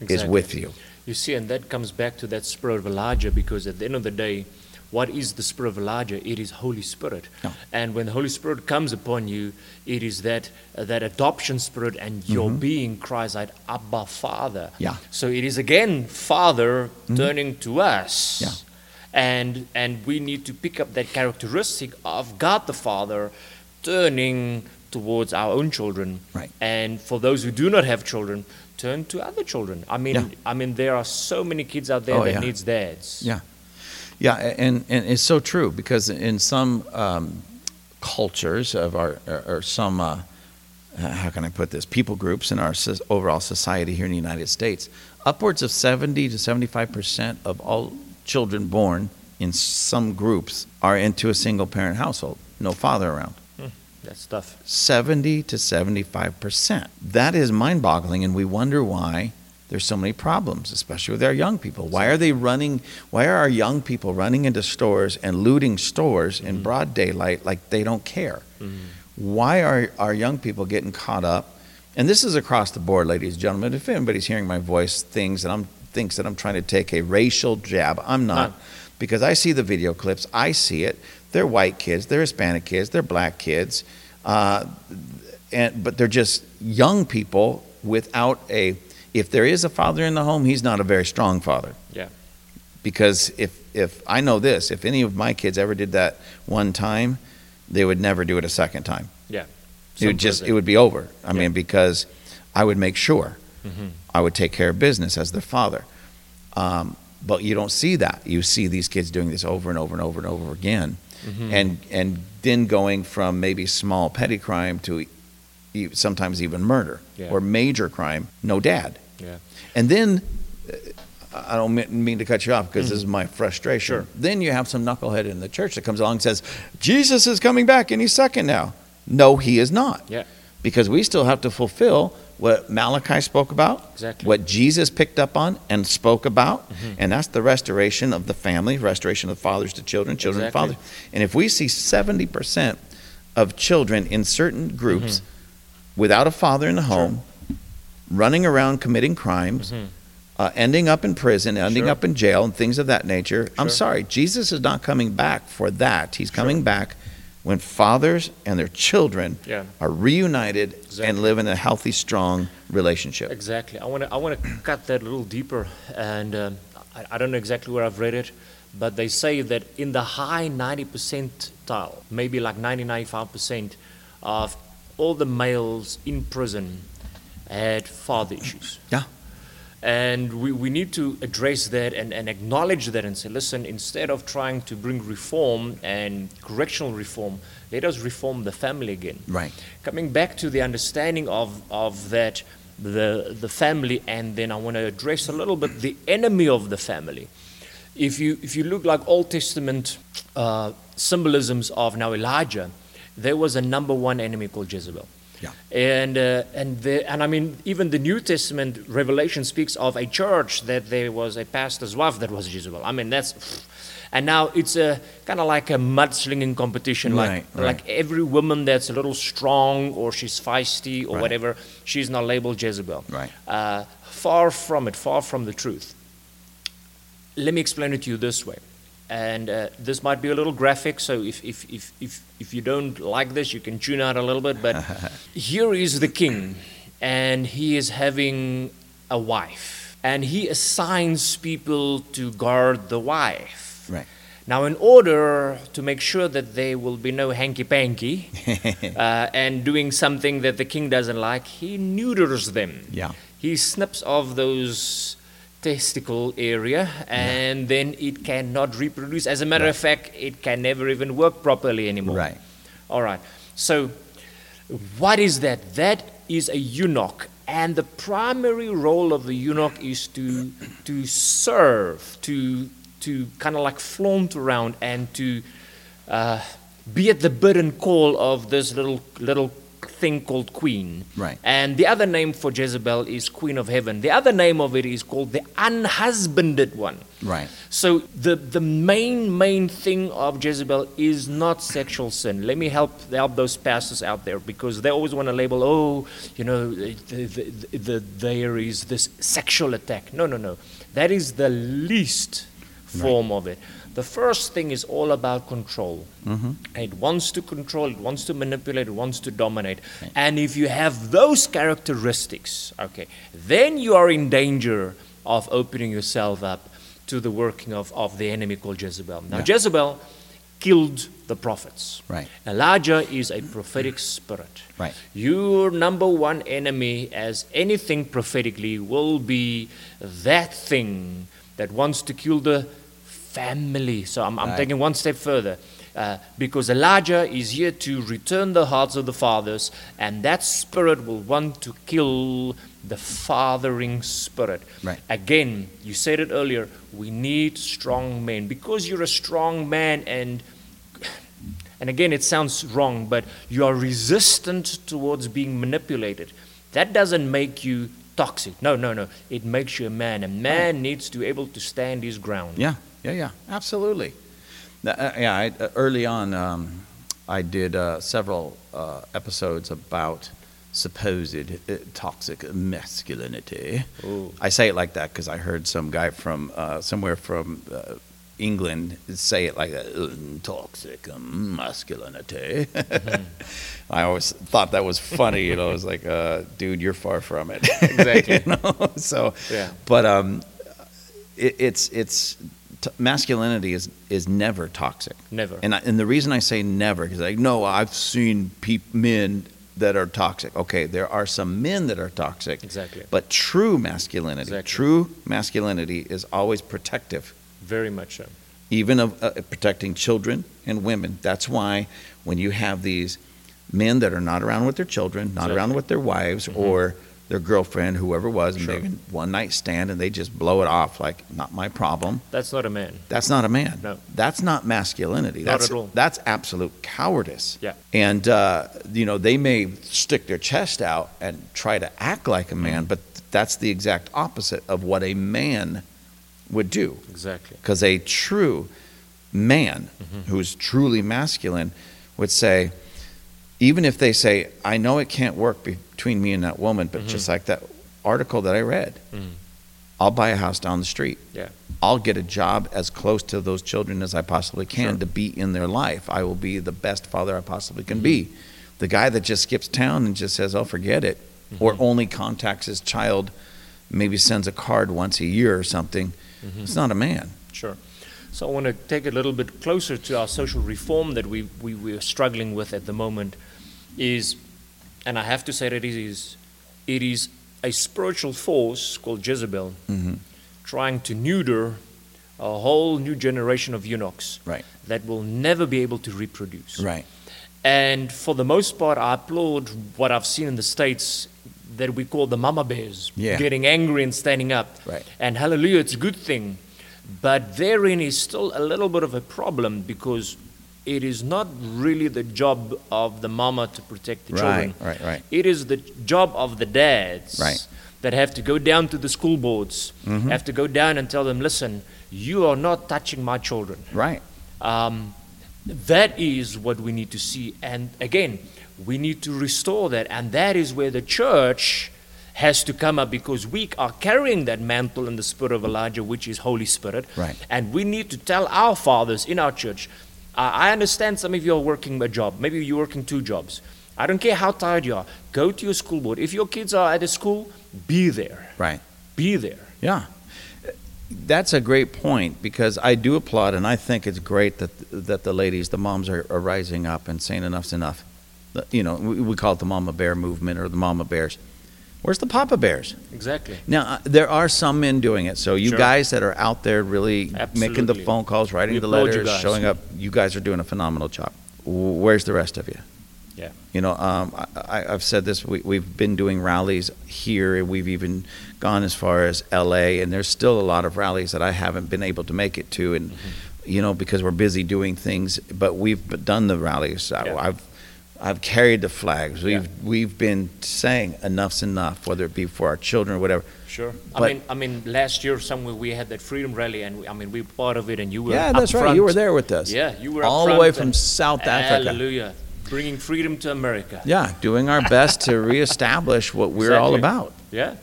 is with you. You see, and that comes back to that spirit of Elijah because at the end of the day, what is the spirit of Elijah? It is Holy Spirit. And when the Holy Spirit comes upon you, it is that uh, that adoption spirit, and your being cries out, "Abba, Father." Mm-hmm. Yeah. Mm-hmm. So it is again Father turning to us. Yeah. And and we need to pick up that characteristic of God the Father turning towards our own children. Right. And for those who do not have children, turn to other children. I mean, Yeah. I mean, there are so many kids out there Oh, that yeah. needs dads. Yeah. Yeah, and, and it's so true because in some um, cultures of our, or, some, uh, how can I put this, people groups in our overall society here in the United States, upwards of 70 to 75% of all children born in some groups are into a single parent household, no father around. That's tough. 70 to 75%. That is mind boggling, and we wonder why there's so many problems, especially with our young people. Why are they running? Why are our young people running into stores and looting stores in mm-hmm. broad daylight like they don't care? Mm-hmm. Why are our young people getting caught up? And this is across the board, ladies and gentlemen. If anybody's hearing my voice, things that I'm thinks that I'm trying to take a racial jab, I'm not, No. because I see the video clips, I see it. They're white kids, they're Hispanic kids, they're black kids, uh, and but they're just young people without a. If there is a father in the home, he's not a very strong father. Yeah. Because if if I know this, if any of my kids ever did that one time, they would never do it a second time. Yeah. It would just it would be over. I Yeah. mean, because I would make sure Mhm. I would take care of business as their father. Um, but you don't see that. You see these kids doing this over and over and over and over again, Mm-hmm. and and then going from maybe small petty crime to e- sometimes even murder Yeah. or major crime. No dad. Yeah. And then uh, I don't mean, to cut you off because this is my frustration. Sure. Then you have some knucklehead in the church that comes along and says, Jesus is coming back any second now. No, he is not. Yeah. Because we still have to fulfill what Malachi spoke about, Exactly. what Jesus picked up on and spoke about, Mm-hmm. and that's the restoration of the family, restoration of fathers to children, children Exactly. to fathers. And if we see 70% of children in certain groups Mm-hmm. without a father in the home, running around committing crimes, uh, ending up in prison, ending Mm-hmm. Sure. up in jail, and things of that nature. I'm sorry, Jesus is not coming back for that. He's coming back when fathers and their children Yeah. are reunited Exactly. and live in a healthy, strong relationship. Exactly. I want to I want to cut that a little deeper, and um, I, I don't know exactly where I've read it, but they say that in the high 90 percentile, maybe like 90 95 percent of all the males in prison had father issues. Yeah. And we, we need to address that and, and acknowledge that and say, listen, instead of trying to bring reform and correctional reform, let us reform the family again. Right. Coming back to the understanding of, of that, the, the family, and then I want to address a little bit the enemy of the family. If you, if you look like Old Testament uh, symbolisms of now Elijah, there was a number one enemy called Jezebel. Yeah. And uh, and the, and I mean even the New Testament Revelation speaks of a church that there was a pastor's wife that was Jezebel. I mean that's and now it's a kind of like a mudslinging competition. Like Right, right. like every woman that's a little strong or she's feisty or Right. whatever, she's not labeled Jezebel. Right. Uh, far from it. Far from the truth. Let me explain it to you this way. And uh, this might be a little graphic, so if, if, if, if, if you don't like this, you can tune out a little bit. But (laughs) here is the king, and he is having a wife, and he assigns people to guard the wife. Right. Now, in order to make sure that there will be no hanky panky (laughs) uh, and doing something that the king doesn't like, he neuters them. Yeah. He snips off those testicle area and then it cannot reproduce. As a matter of fact, it can never even work properly anymore. Right. All right. So, what is that? That is a eunuch. And the primary role of the eunuch is to, to serve, to, to kind of like flaunt around and to uh, be at the bid and call of this little, little thing called queen. Right. And the other name for Jezebel is queen of heaven. The other name of it is called the unhusbanded one. Right. So the, the main main thing of Jezebel is not sexual sin. Let me help help those pastors out there because they always want to label, oh, you know, the, the, the, there is this sexual attack. No, no, no. That is the least form of it. The first thing is all about control. Mm-hmm. It wants to control, it wants to manipulate, it wants to dominate. And if you have those characteristics, okay, then you are in danger of opening yourself up to the working of, of the enemy called Jezebel. Now, Yeah. Jezebel killed the prophets. Right. Elijah is a prophetic spirit. Right. Your number one enemy, as anything prophetically, will be that thing that wants to kill the family. So I'm, I'm Right. taking one step further. Uh, because Elijah is here to return the hearts of the fathers, and that spirit will want to kill the fathering spirit. Right. Again, you said it earlier, we need strong men. Because you're a strong man and and again, it sounds wrong, but you are resistant towards being manipulated. That doesn't make you toxic. No, no, no. It makes you a man. A man needs to be able to stand his ground. Yeah, yeah, yeah, absolutely. Uh, yeah, I, uh, early on, um, I did uh, several uh, episodes about supposed uh, toxic masculinity. Ooh. I say it like that because I heard some guy from uh, somewhere from uh, England say it like that, "Uh, toxic masculinity. (laughs) I always thought that was funny. You know, I was like, uh, dude, you're far from it. (laughs) Exactly. you know? So, Yeah. but um, it, it's it's t- masculinity is is never toxic. Never. And I, and the reason I say never because like no, I've seen peop men that are toxic. Okay, there are some men that are toxic. Exactly. But true masculinity, Exactly. true masculinity is always protective, Very much so. even of uh, protecting children and women. That's why when you have these men that are not around with their children, not around with their wives or their girlfriend, whoever it was, and Sure. maybe one night stand, and they just blow it off like not my problem. That's not a man. That's not a man. No. That's not masculinity. Not that's at all. that's absolute cowardice. Yeah. And uh, you know they may stick their chest out and try to act like a man, Mm. but that's the exact opposite of what a man would do. Exactly. Because a true man Mm-hmm. who's truly masculine would say, even if they say, I know it can't work between me and that woman, but just like that article that I read, Mhm. I'll buy a house down the street. Yeah. I'll get a job as close to those children as I possibly can Sure. to be in their life. I will be the best father I possibly can Mm-hmm. be. The guy that just skips town and just says, oh, forget it, or Mm-hmm. only contacts his child, maybe sends a card once a year or something, Mm-hmm. it's not a man. Sure. So I want to take it a little bit closer to our social reform that we, we, we're struggling with at the moment is, and I have to say that it is, it is a spiritual force called Jezebel Mhm. trying to neuter a whole new generation of eunuchs Right. that will never be able to reproduce. Right. And for the most part, I applaud what I've seen in the States that we call the mama bears, Yeah. getting angry and standing up. Right. And hallelujah, it's a good thing. But therein is still a little bit of a problem because it is not really the job of the mama to protect the children. Right, right, right. It is the job of the dads Right. Mm-hmm. that have to go down to the school boards, have to go down and tell them, listen, you are not touching my children. Right. Um, that is what we need to see. And again, we need to restore that. And that is where the church has to come up because we are carrying that mantle in the spirit of Elijah, which is Holy Spirit. Right. And we need to tell our fathers in our church. Uh, I understand some of you are working a job. Maybe you're working two jobs. I don't care how tired you are. Go to your school board. If your kids are at a school, be there. Right. Be there. Yeah. That's a great point because I do applaud and I think it's great that that the ladies, the moms are, are rising up and saying enough's enough. You know, we, we call it the mama bear movement or the mama bears. Where's the Papa Bears? Exactly. Now, uh, there are some men doing it. So you Sure. guys that are out there really making the phone calls, writing We the letters, showing up, you guys are doing a phenomenal job. Where's the rest of you? Yeah. You know, um, I, I- I've said this. We, we've been doing rallies here. And we've even gone as far as L.A. And there's still a lot of rallies that I haven't been able to make it to, and Mm-hmm. you know, because we're busy doing things. But we've done the rallies. I- Yeah. I've I've carried the flags. We've Yeah. we've been saying enough's enough, whether it be for our children or whatever. Sure. I But- mean, I mean, last year somewhere we had that freedom rally, and we, I mean, we were part of it, and you were Yeah, up that's right. front. You were there with us. Yeah, you were up all the front way from and- South Africa. Hallelujah, bringing freedom to America. Yeah, doing our best to reestablish what we're all Exactly. about. Yeah.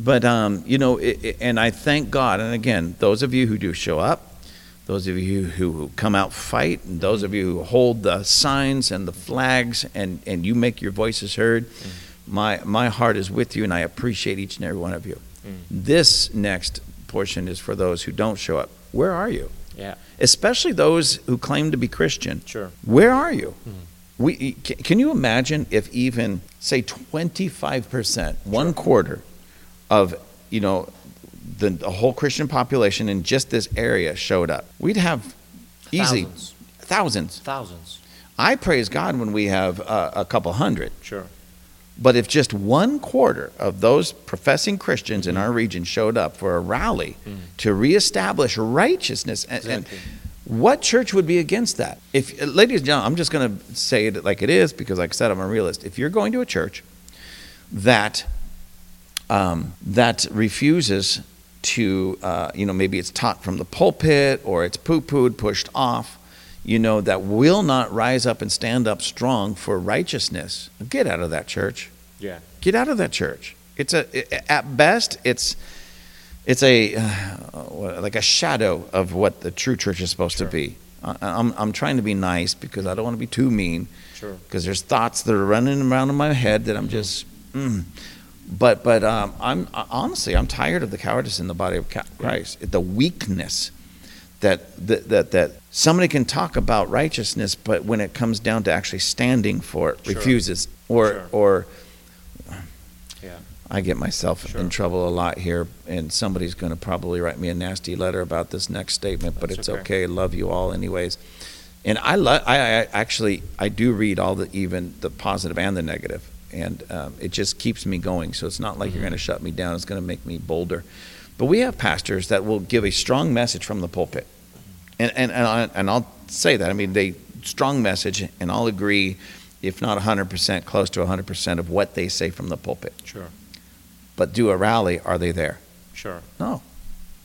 But um, you know, it, it- and I thank God. And again, those of you who do show up, those of you who, come out fight, and those of you who hold the signs and the flags, and and you make your voices heard. Mm. My my heart is with you, and I appreciate each and every one of you. Mm. This next portion is for those who don't show up. Where are you? Yeah. Especially those who claim to be Christian. Sure. Where are you? Mm. We, can you imagine if even, say, 25%, one quarter of, you know, the, the whole Christian population in just this area showed up? We'd have easy Thousands. thousands. Thousands. I praise God when we have uh, a couple hundred. Sure. But if just one quarter of those professing Christians in our region showed up for a rally to reestablish righteousness, and, and what church would be against that? If, ladies and gentlemen, I'm just going to say it like it is because, like I said, I'm a realist. If you're going to a church that um, that refuses to, uh, you know, maybe it's taught from the pulpit or it's poo-pooed, pushed off, you know, that will not rise up and stand up strong for righteousness, get out of that church. Yeah. Get out of that church. It's a, at best, it's it's a uh, like a shadow of what the true church is supposed Sure. to be. I, I'm I'm trying to be nice because I don't want to be too mean Sure. because there's thoughts that are running around in my head that I'm just. Mm. But but um, I'm honestly I'm tired of the cowardice in the body of Christ, the weakness that that that, that somebody can talk about righteousness, but when it comes down to actually standing for it, Sure. refuses or Sure. or. Yeah. I get myself Sure. in trouble a lot here, and somebody's going to probably write me a nasty letter about this next statement, but That's it's okay. okay. Love you all, anyways. And I, lo- I, I actually I do read all the even the positive and the negative, and um, it just keeps me going. So it's not like Mm-hmm. you're going to shut me down. It's going to make me bolder. But we have pastors that will give a strong message from the pulpit, and and and, I, and I'll say that. I mean, they strong message, and I'll agree, if not 100%, close to 100% of what they say from the pulpit. Sure. But do a rally, are they there? Sure. No.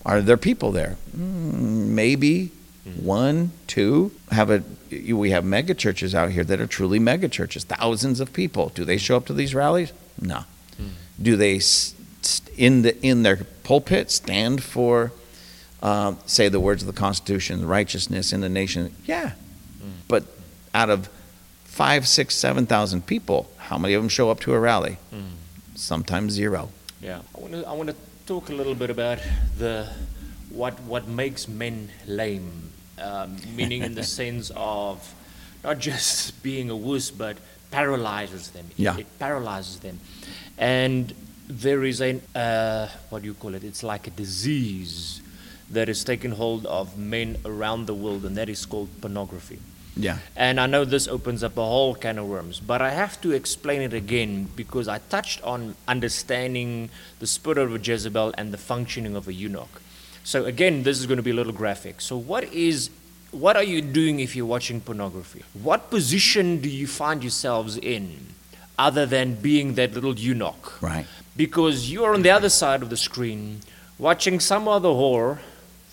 Are there people there? Mm, maybe Mm-hmm. one, two. Have a you- we have mega churches out here that are truly mega churches, thousands of people. Do they show up to these rallies? No. Mm. Do they in the in their pulpit stand for uh, say the words of the Constitution, righteousness in the nation? Yeah. Mm. But out of five, six, seven thousand people, how many of them show up to a rally? Mm. Sometimes zero. Yeah. I want to I want to talk a little bit about the what what makes men lame, um, meaning in the (laughs) sense of not just being a wuss, but paralyzes them. It- Yeah. It, paralyzes them, and there is a uh, what do you call it? It's like a disease that is taking hold of men around the world, and that is called pornography. Yeah. And I know this opens up a whole can of worms, but I have to explain it again because I touched on understanding the spirit of a Jezebel and the functioning of a eunuch. So again, this is going to be a little graphic. So what is what are you doing if you're watching pornography? What position do you find yourselves in other than being that little eunuch? Right. Because you're on the other side of the screen watching some other whore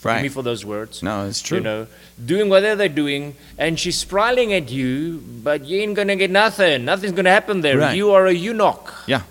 Right. me for those words. No, it's true. You know, doing whatever they're doing, and she's smiling at you, but you ain't gonna get nothing. Nothing's gonna happen there. Right. You are a eunuch. Yeah.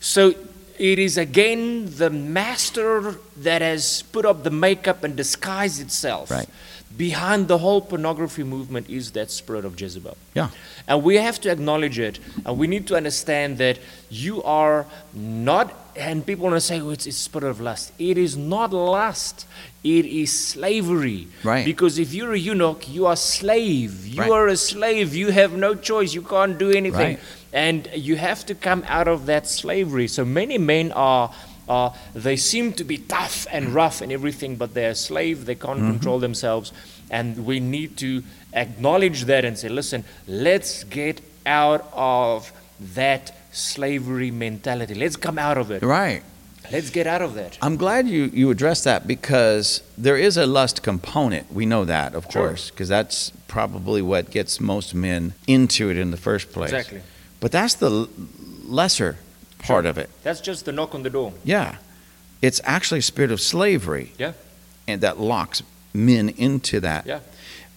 So it is again the master that has put up the makeup and disguised itself. Right. Behind the whole pornography movement is that spirit of Jezebel. Yeah. And we have to acknowledge it, and we need to understand that you are not, and people want to say, oh, it's, it's spirit of lust. It is not lust, it is slavery. Right. Because if you're a eunuch, you are slave. You Right. are a slave. You have no choice. You can't do anything. Right. And you have to come out of that slavery. So many men are, are they seem to be tough and rough and everything, but they're a slave, they can't mm-hmm. control themselves. And we need to acknowledge that and say, listen, let's get out of that slavery mentality. Let's come out of it. Right. Let's get out of that. I'm glad you, you addressed that because there is a lust component. We know that, of Sure. course, because that's probably what gets most men into it in the first place. Exactly. But that's the lesser part Sure. of it. That's just the knock on the door. Yeah. It's actually a spirit of slavery. Yeah. And that locks men into that. Yeah.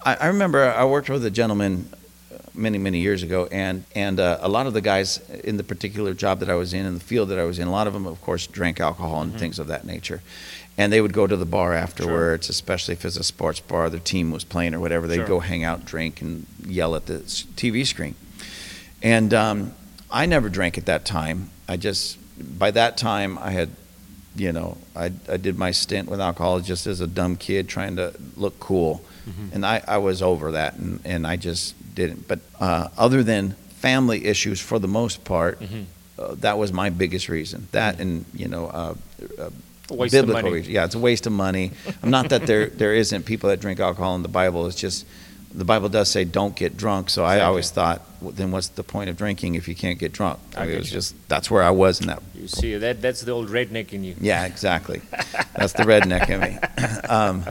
I, I remember I worked with a gentleman uh, many, many years ago, and, and uh, a lot of the guys in the particular job that I was in, in the field that I was in, a lot of them, of course, drank alcohol Mm-hmm. and things of that nature. And they would go to the bar afterwards, especially if it's a sports bar, their team was playing or whatever. They'd Sure. go hang out, drink, and yell at the TV screen. And um, I never drank at that time. I just, by that time, I had, you know, I, I did my stint with alcohol just as a dumb kid trying to look cool. And I, I was over that and, and I just didn't. But uh, other than family issues, for the most part, Mhm. uh, that was my biggest reason. That and, you know, uh, uh, A waste of biblical money. reason. Yeah, it's a waste of money. I'm not that there, (laughs) there isn't people that drink alcohol in the Bible. It's just the Bible does say don't get drunk. So I always thought, well, then what's the point of drinking if you can't get drunk? I mean, it was just that's where I was in that. You see, that, that's the old redneck in you. Yeah, exactly. That's the redneck in me. (laughs) Um,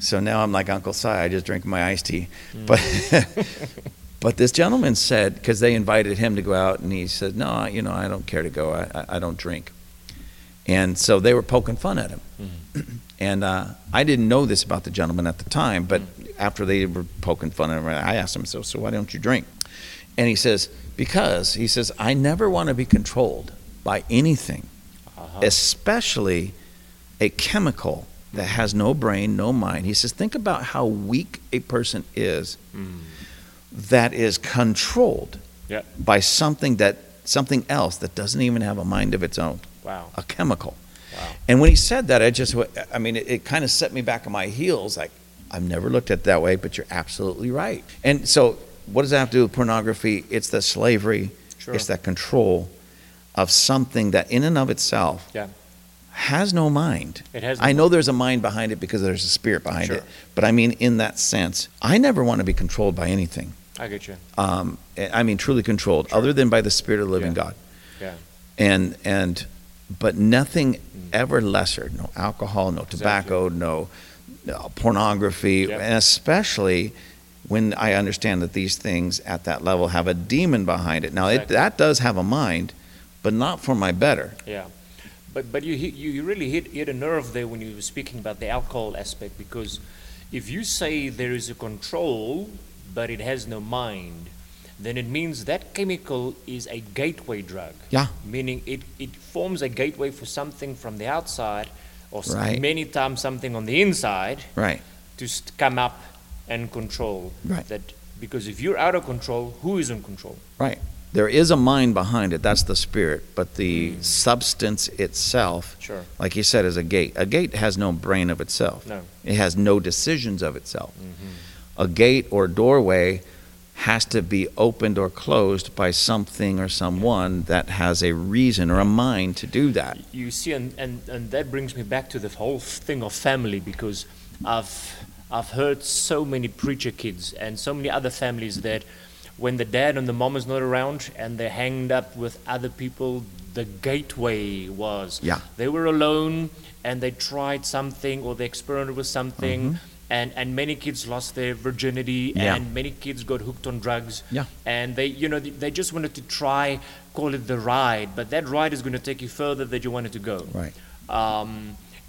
so now I'm like Uncle Si. I just drink my iced tea. Mm. But (laughs) but this gentleman said because they invited him to go out, and he said, "No, you know, I don't care to go. I, I, I don't drink." And so they were poking fun at him. Mm-hmm. (clears throat) And uh, I didn't know this about the gentleman at the time, but after they were poking fun at him, I asked him, so, so why don't you drink? And he says, because, he says, I never want to be controlled by anything, Uh-huh. especially a chemical that has no brain, no mind. He says, think about how weak a person is Mm. that is controlled Yeah. by something that something else that doesn't even have a mind of its own, Wow. a chemical. Wow. And when he said that, I just, I mean, it, it kind of set me back on my heels. Like, I've never looked at it that way, but you're absolutely right. And so, what does that have to do with pornography? It's the slavery, Sure. it's that control of something that, in and of itself, Yeah. has no mind. It has. I know there's a mind behind it because there's a spirit behind Sure. it. But I mean, in that sense, I never want to be controlled by anything. I get you. Um, I mean, truly controlled, Sure. other than by the Spirit of the living Yeah. God. Yeah. And and but nothing ever lesser. No alcohol, no tobacco, no, no Uh, pornography, Yep. and especially when I understand that these things at that level have a demon behind it. Now, it, that does have a mind, but not for my better. Yeah, but but you you you really hit hit a nerve there when you were speaking about the alcohol aspect because if you say there is a control but it has no mind, then it means that chemical is a gateway drug. Yeah. Meaning it it forms a gateway for something from the outside, or Right. many times something on the inside Right. to st- come up and control. Right. That because if you're out of control, who is in control? Right. There is a mind behind it. That's the spirit. But the Mm. substance itself, Sure. like you said, is a gate. A gate has no brain of itself. No. It has no decisions of itself. Mm-hmm. A gate or doorway has to be opened or closed by something or someone that has a reason or a mind to do that. You see, and, and, and that brings me back to the whole thing of family because I've, I've heard so many preacher kids and so many other families that when the dad and the mom is not around and they're hanged up with other people, the gateway was Yeah. they were alone and they tried something or they experimented with something. Mm-hmm. And, and many kids lost their virginity. Yeah. and many kids got hooked on drugs Yeah. and they you know they- they just wanted to try call it the ride but that ride is going to take you further than you wanted to go Right. um,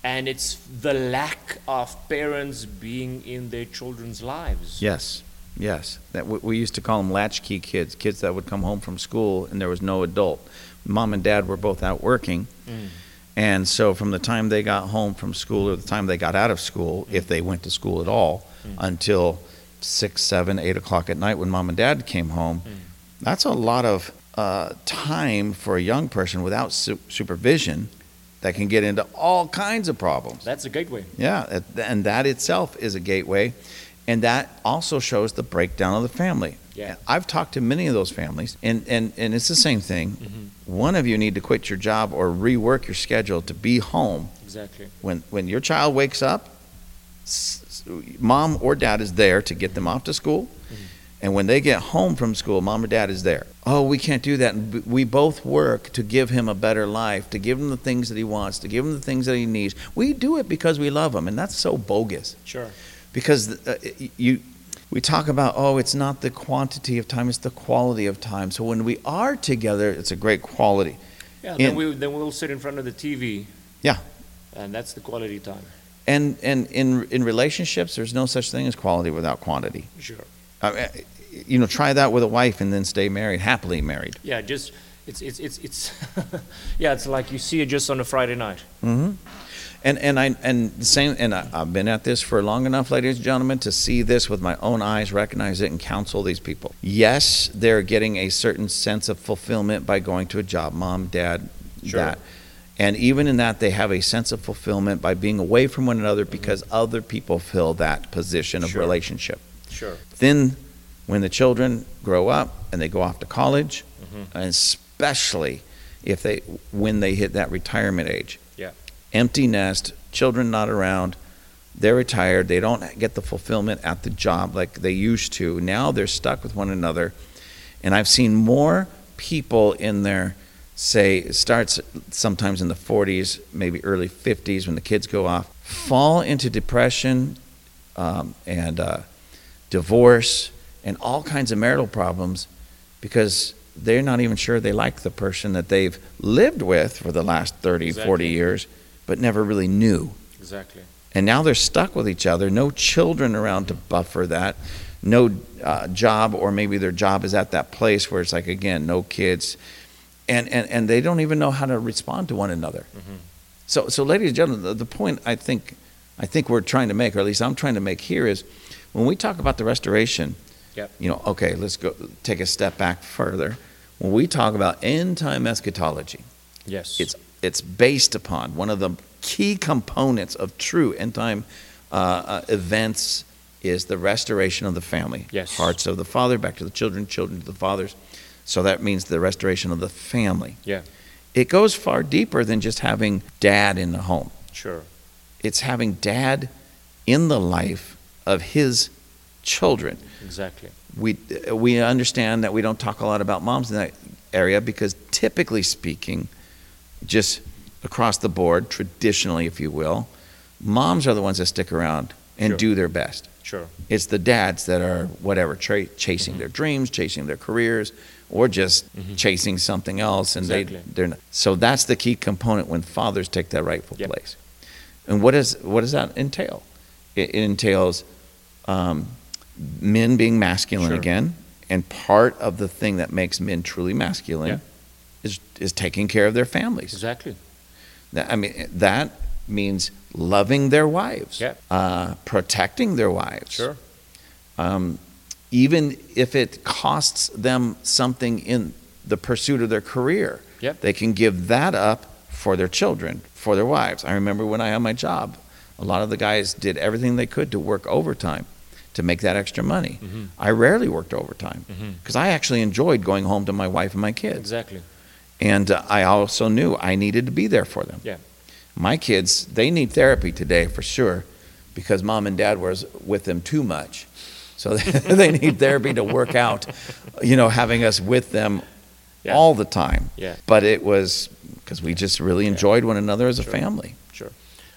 and it's the lack of parents being in their children's lives Yes. Yes. That we, we used to call them latchkey kids, kids that would come home from school and there was no adult. Mom and dad were both out working. Mm. And so from the time they got home from school or the time they got out of school, if they went to school at all, until six, seven, eight o'clock at night when mom and dad came home, that's a lot of uh, time for a young person without su- supervision that can get into all kinds of problems. that's a gateway Yeah, and that itself is a gateway, and that also shows the breakdown of the family. Yeah. I've talked to many of those families, and, and, and it's the same thing. Mm-hmm. One of you need to quit your job or rework your schedule to be home Exactly. when when your child wakes up. Mom or dad is there to get them off to school, and when they get home from school, mom or dad is there. Oh, we can't do that. We both work to give him a better life, to give him the things that he wants, to give him the things that he needs. We do it because we love him, and that's so bogus Sure. because uh, you we talk about oh it's not the quantity of time it's the quality of time so when we are together it's a great quality Yeah. Then we then we'll sit in front of the TV. Yeah. And that's the quality time. and and in in relationships there's no such thing as quality without quantity Sure. I mean, you know try that with a wife and then stay married happily married Yeah. Just it's it's it's it's (laughs) yeah. It's like you see it just on a Friday night. hmm and and I and same and I, I've been at this for long enough, ladies and gentlemen, to see this with my own eyes, recognize it, and counsel these people. Yes, they're getting a certain sense of fulfillment by going to a job, mom, dad, Sure. that, and even in that, they have a sense of fulfillment by being away from one another because other people fill that position of Sure. relationship. Sure. Then, when the children grow up and they go off to college, Mhm. and especially if they when they hit that retirement age. Empty nest, children not around, they're retired, they don't get the fulfillment at the job like they used to. Now they're stuck with one another, and I've seen more people in their say it starts sometimes in the 40s, maybe early 50s when the kids go off, fall into depression um, and uh, divorce and all kinds of marital problems because they're not even sure they like the person that they've lived with for the last 30, 40 Exactly. years, but never really knew. Exactly. And now they're stuck with each other, no children around to buffer that, no uh, job, or maybe their job is at that place where it's like, again, no kids. And, and, and they don't even know how to respond to one another. Mhm. So, so, ladies and gentlemen, the, the point I think, I think we're trying to make, or at least I'm trying to make here, is when we talk about the restoration, Yep. you know, okay, let's go take a step back further. When we talk about end time eschatology, Yes. it's it's based upon one of the key components of true end time uh, uh, events is the restoration of the family. Yes. Hearts of the father back to the children, children to the fathers. So that means the restoration of the family. Yeah. It goes far deeper than just having dad in the home. Sure. It's having dad in the life of his children. Exactly. We we understand that we don't talk a lot about moms in that area because typically speaking, just across the board, traditionally, if you will, moms are the ones that stick around and Sure. do their best. Sure. It's the dads that are whatever tra- chasing their dreams, chasing their careers, or just Mhm. chasing something else, and Exactly. they they're not. So that's the key component when fathers take that rightful Yep. place. And what does what does that entail? It, it entails um, men being masculine Sure. again, and part of the thing that makes men truly masculine Yeah. Is is taking care of their families. Exactly. That, I mean, that means loving their wives, Yeah. uh, protecting their wives, Sure. um, even if it costs them something in the pursuit of their career. Yep. They can give that up for their children, for their wives. I remember when I had my job, a lot of the guys did everything they could to work overtime to make that extra money. Mhm. I rarely worked overtime because I actually enjoyed going home to my wife and my kids. Exactly. And uh, I also knew I needed to be there for them. Yeah. My kids, they need therapy today for sure because mom and dad was with them too much. So (laughs) they need therapy to work out, you know, having us with them Yeah. all the time. Yeah. But it was because we just really enjoyed one another as a family. Sure.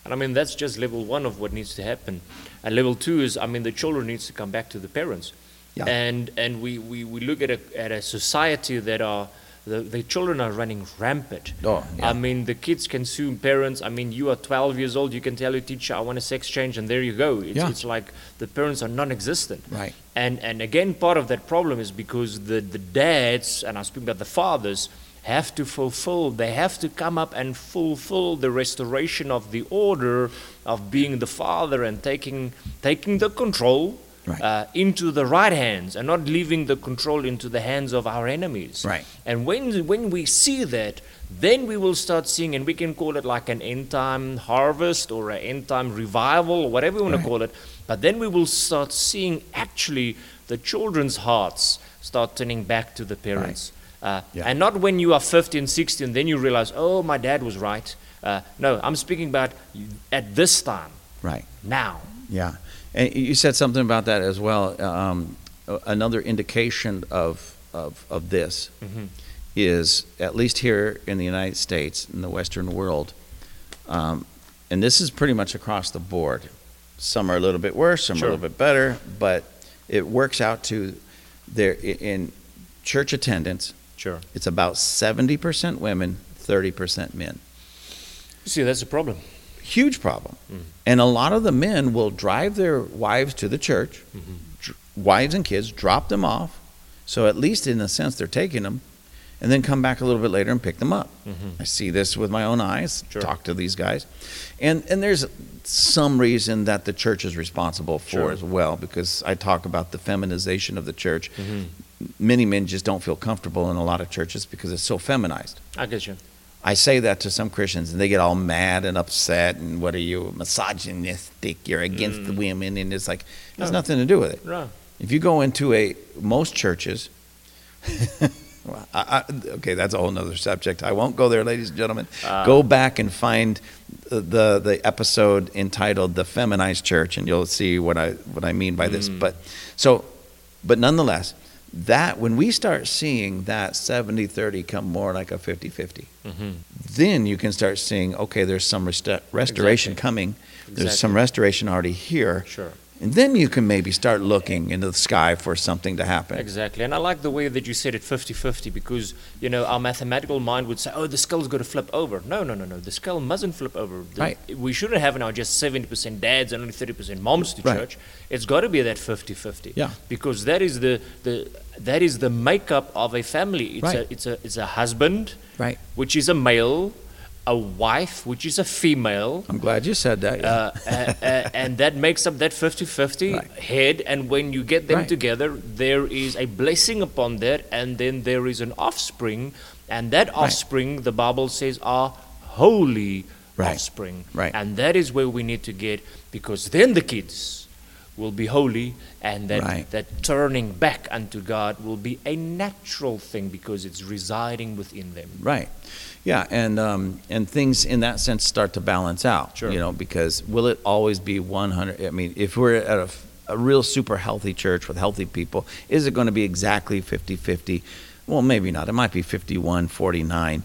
And I mean, that's just level one of what needs to happen. And level two is, I mean, the children needs to come back to the parents. Yeah. And and we, we, we look at a, at a society that are, the, the children are running rampant. Oh, yeah. I mean, the kids can sue parents. I mean, you are 12 years old, you can tell your teacher, I want a sex change, and there you go. It's, Yeah. it's like the parents are non existent. Right. And, and again, part of that problem is because the, the dads, and I'm speaking about the fathers, have to fulfill, they have to come up and fulfill the restoration of the order of being the father and taking, taking the control Right. uh, into the right hands and not leaving the control into the hands of our enemies. Right. And when, when we see that, then we will start seeing, and we can call it like an end time harvest or an end time revival or whatever you want Right. to call it. But then we will start seeing actually the children's hearts start turning back to the parents. Uh, Yeah. And not when you are 50 and 60 and then you realize, oh, my dad was right. Uh, no, I'm speaking about at this time, Right. now. Yeah, and you said something about that as well. Um, another indication of of, of this Mhm. is at least here in the United States, in the Western world, um, and this is pretty much across the board. Some are a little bit worse, some Sure. are a little bit better, but it works out to there in church attendance. Sure. It's about seventy percent women, thirty percent men. You see, that's a problem. Huge problem. Mm. And a lot of the men will drive their wives to the church, Mhm. dr- wives and kids, drop them off. So at least in a sense, they're taking them, and then come back a little bit later and pick them up. Mhm. I see this with my own eyes. Sure. Talk to these guys, and and there's some reason that the church is responsible for Sure. as well because I talk about the feminization of the church. Mhm. Many men just don't feel comfortable in a lot of churches because it's so feminized. I get you. I say that to some Christians, and they get all mad and upset. And what are you, misogynistic? You're against the women, and it's like it has Mm. No. nothing to do with it. Right. If you go into a most churches, (laughs) well, I, I, okay, that's a whole nother subject. I won't go there, ladies and gentlemen. Ah. go back and find the the episode entitled "The Feminized Church," and you'll see what I what I mean by this. Mm. But so, but nonetheless, that when we start seeing that 70-30 come more like a 50-50 Mhm. then you can start seeing okay there's some resta- restoration Exactly. coming there's Exactly. some restoration already here Sure. And then you can maybe start looking into the sky for something to happen Exactly. And I like the way that you said it 50 50 because, you know, our mathematical mind would say, oh, the skull's got to flip over. No, no, no, no. The skull mustn't flip over. The- Right. We shouldn't have now just 70% dads and only 30% moms to Right. church. It's got to be that 50 50. Yeah. Because that is the, the, that is the makeup of a family. It's, Right. a, it's, a, it's a husband, right which is a male, a wife, which is a female, i'm glad you said that yeah. uh, uh, and that makes up that 50-50 Right. head and when you get them Right. together there is a blessing upon that and then there is an offspring and that offspring the bible says are holy Right. offspring Right. and that is where we need to get because then the kids will be holy and that, Right. that turning back unto god will be a natural thing because it's residing within them Right. Yeah, and um, and things in that sense start to balance out. Sure. You know, because will it always be 100? I mean, if we're at a, a real super healthy church with healthy people, is it going to be exactly 50-50? Well, maybe not. It might be 51 49.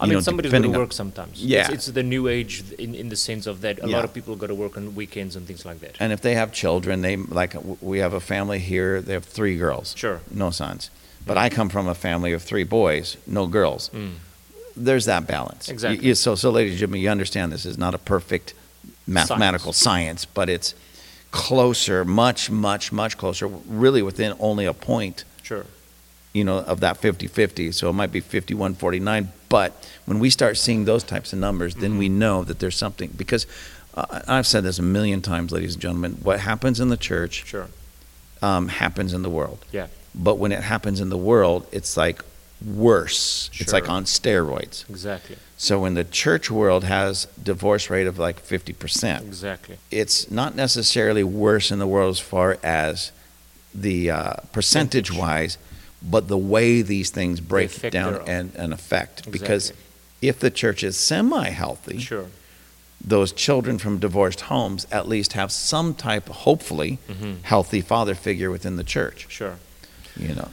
I mean, know, somebody's got to work sometimes. Yeah. It's, it's the new age in, in the sense of that a Yeah. lot of people got to work on weekends and things like that. And if they have children, they like we have a family here. They have three girls, Sure. no sons. But I come from a family of three boys, no girls. Mm. There's that balance. Exactly. you- so, so, ladies and gentlemen, you understand this is not a perfect mathematical science, but it's closer, much, much, much closer, really within only a point, Sure. you know, of that 50-50. So it might be 51-49. But when we start seeing those types of numbers, then Mm-hmm. we know that there's something. Because uh, I've said this a million times, ladies and gentlemen, what happens in the church Sure. um, happens in the world. Yeah. But when it happens in the world, it's like worse. Sure. It's like on steroids. Exactly. So when the church world has divorce rate of like 50%, Exactly. it's not necessarily worse in the world as far as the uh, percentage wise, but the way these things break down and, and affect. Because if the church is semi healthy, Sure. those children from divorced homes at least have some type, hopefully, Mhm. healthy father figure within the church. Sure. You know,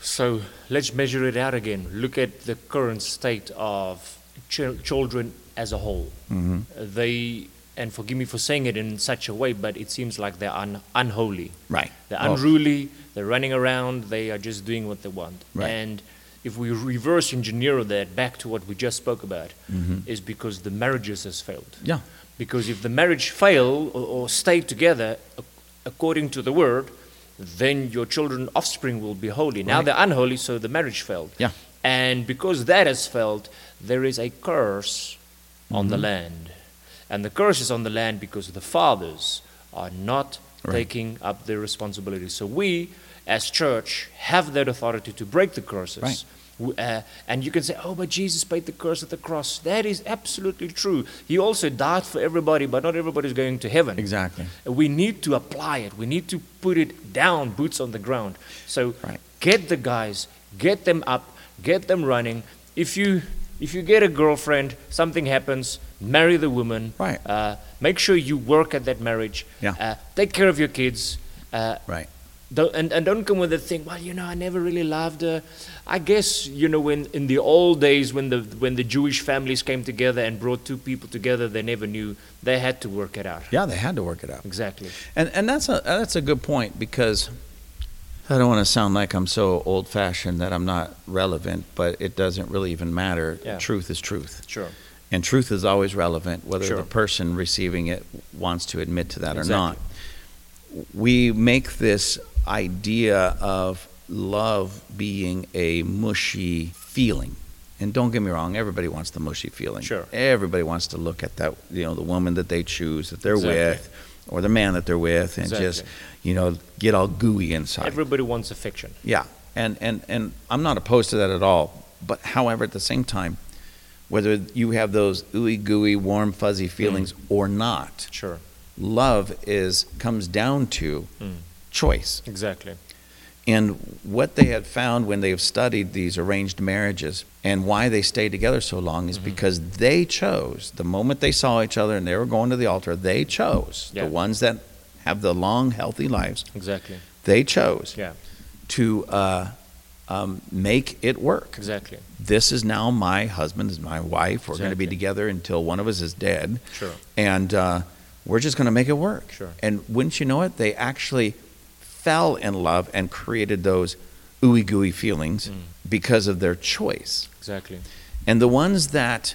So let's measure it out again. Look at the current state of chil- children as a whole. hmm They, and forgive me for saying it in such a way, but it seems like they're un- unholy. right. They're unruly, they're running around, they are just doing what they want. Right. And if we reverse engineer that back to what we just spoke about, Mhm. is because the marriages has failed. Yeah. Because if the marriage fail or, or stay together according to the word, then your children offspring will be holy. Now they're unholy, so the marriage failed. Yeah. And because that has failed, there is a curse on Mm-hmm. the land. And the curse is on the land because the fathers are not Right. taking up their responsibility. So we, as church, have that authority to break the curses Right. Uh, and you can say, oh, but Jesus paid the curse at the cross. That is absolutely true. He also died for everybody, but not everybody's going to heaven. Exactly. We need to apply it. We need to put it down, boots on the ground. So Right. get the guys, get them up, get them running. If you if you get a girlfriend, something happens, marry the woman. Right. Uh, make sure you work at that marriage. Yeah. Uh, take care of your kids. Uh, Right. and, and don't come with the thing, well, you know, I never really loved her. I guess, you know, when in the old days when the when the Jewish families came together and brought two people together, they never knew. They had to work it out. Yeah, they had to work it out. Exactly. And and that's a that's a good point because I don't want to sound like I'm so old fashioned that I'm not relevant, but it doesn't really even matter. Yeah. Truth is truth. Sure. And truth is always relevant, whether Sure. the person receiving it wants to admit to that or not. We make this idea of love being a mushy feeling. And don't get me wrong, everybody wants the mushy feeling. Sure. Everybody wants to look at that, you know, the woman that they choose, that they're Exactly. with, or the man that they're with, and just, you know, get all gooey inside. Everybody wants affection. Yeah, and, and, and I'm not opposed to that at all. But however, at the same time, whether you have those ooey gooey, warm, fuzzy feelings or not, Sure. love is comes down to Mm. choice. Exactly. And what they had found when they've studied these arranged marriages and why they stay together so long is Mhm. because they chose, the moment they saw each other and they were going to the altar, they chose, Yeah. the ones that have the long, healthy lives, Exactly. they chose Yeah. to uh, um, make it work. Exactly. This is now my husband, this is my wife. We're going to be together until one of us is dead. Sure. And uh, we're just going to make it work. Sure. And wouldn't you know it, they actually fell in love and created those ooey gooey feelings Mm. because of their choice. Exactly. And the ones that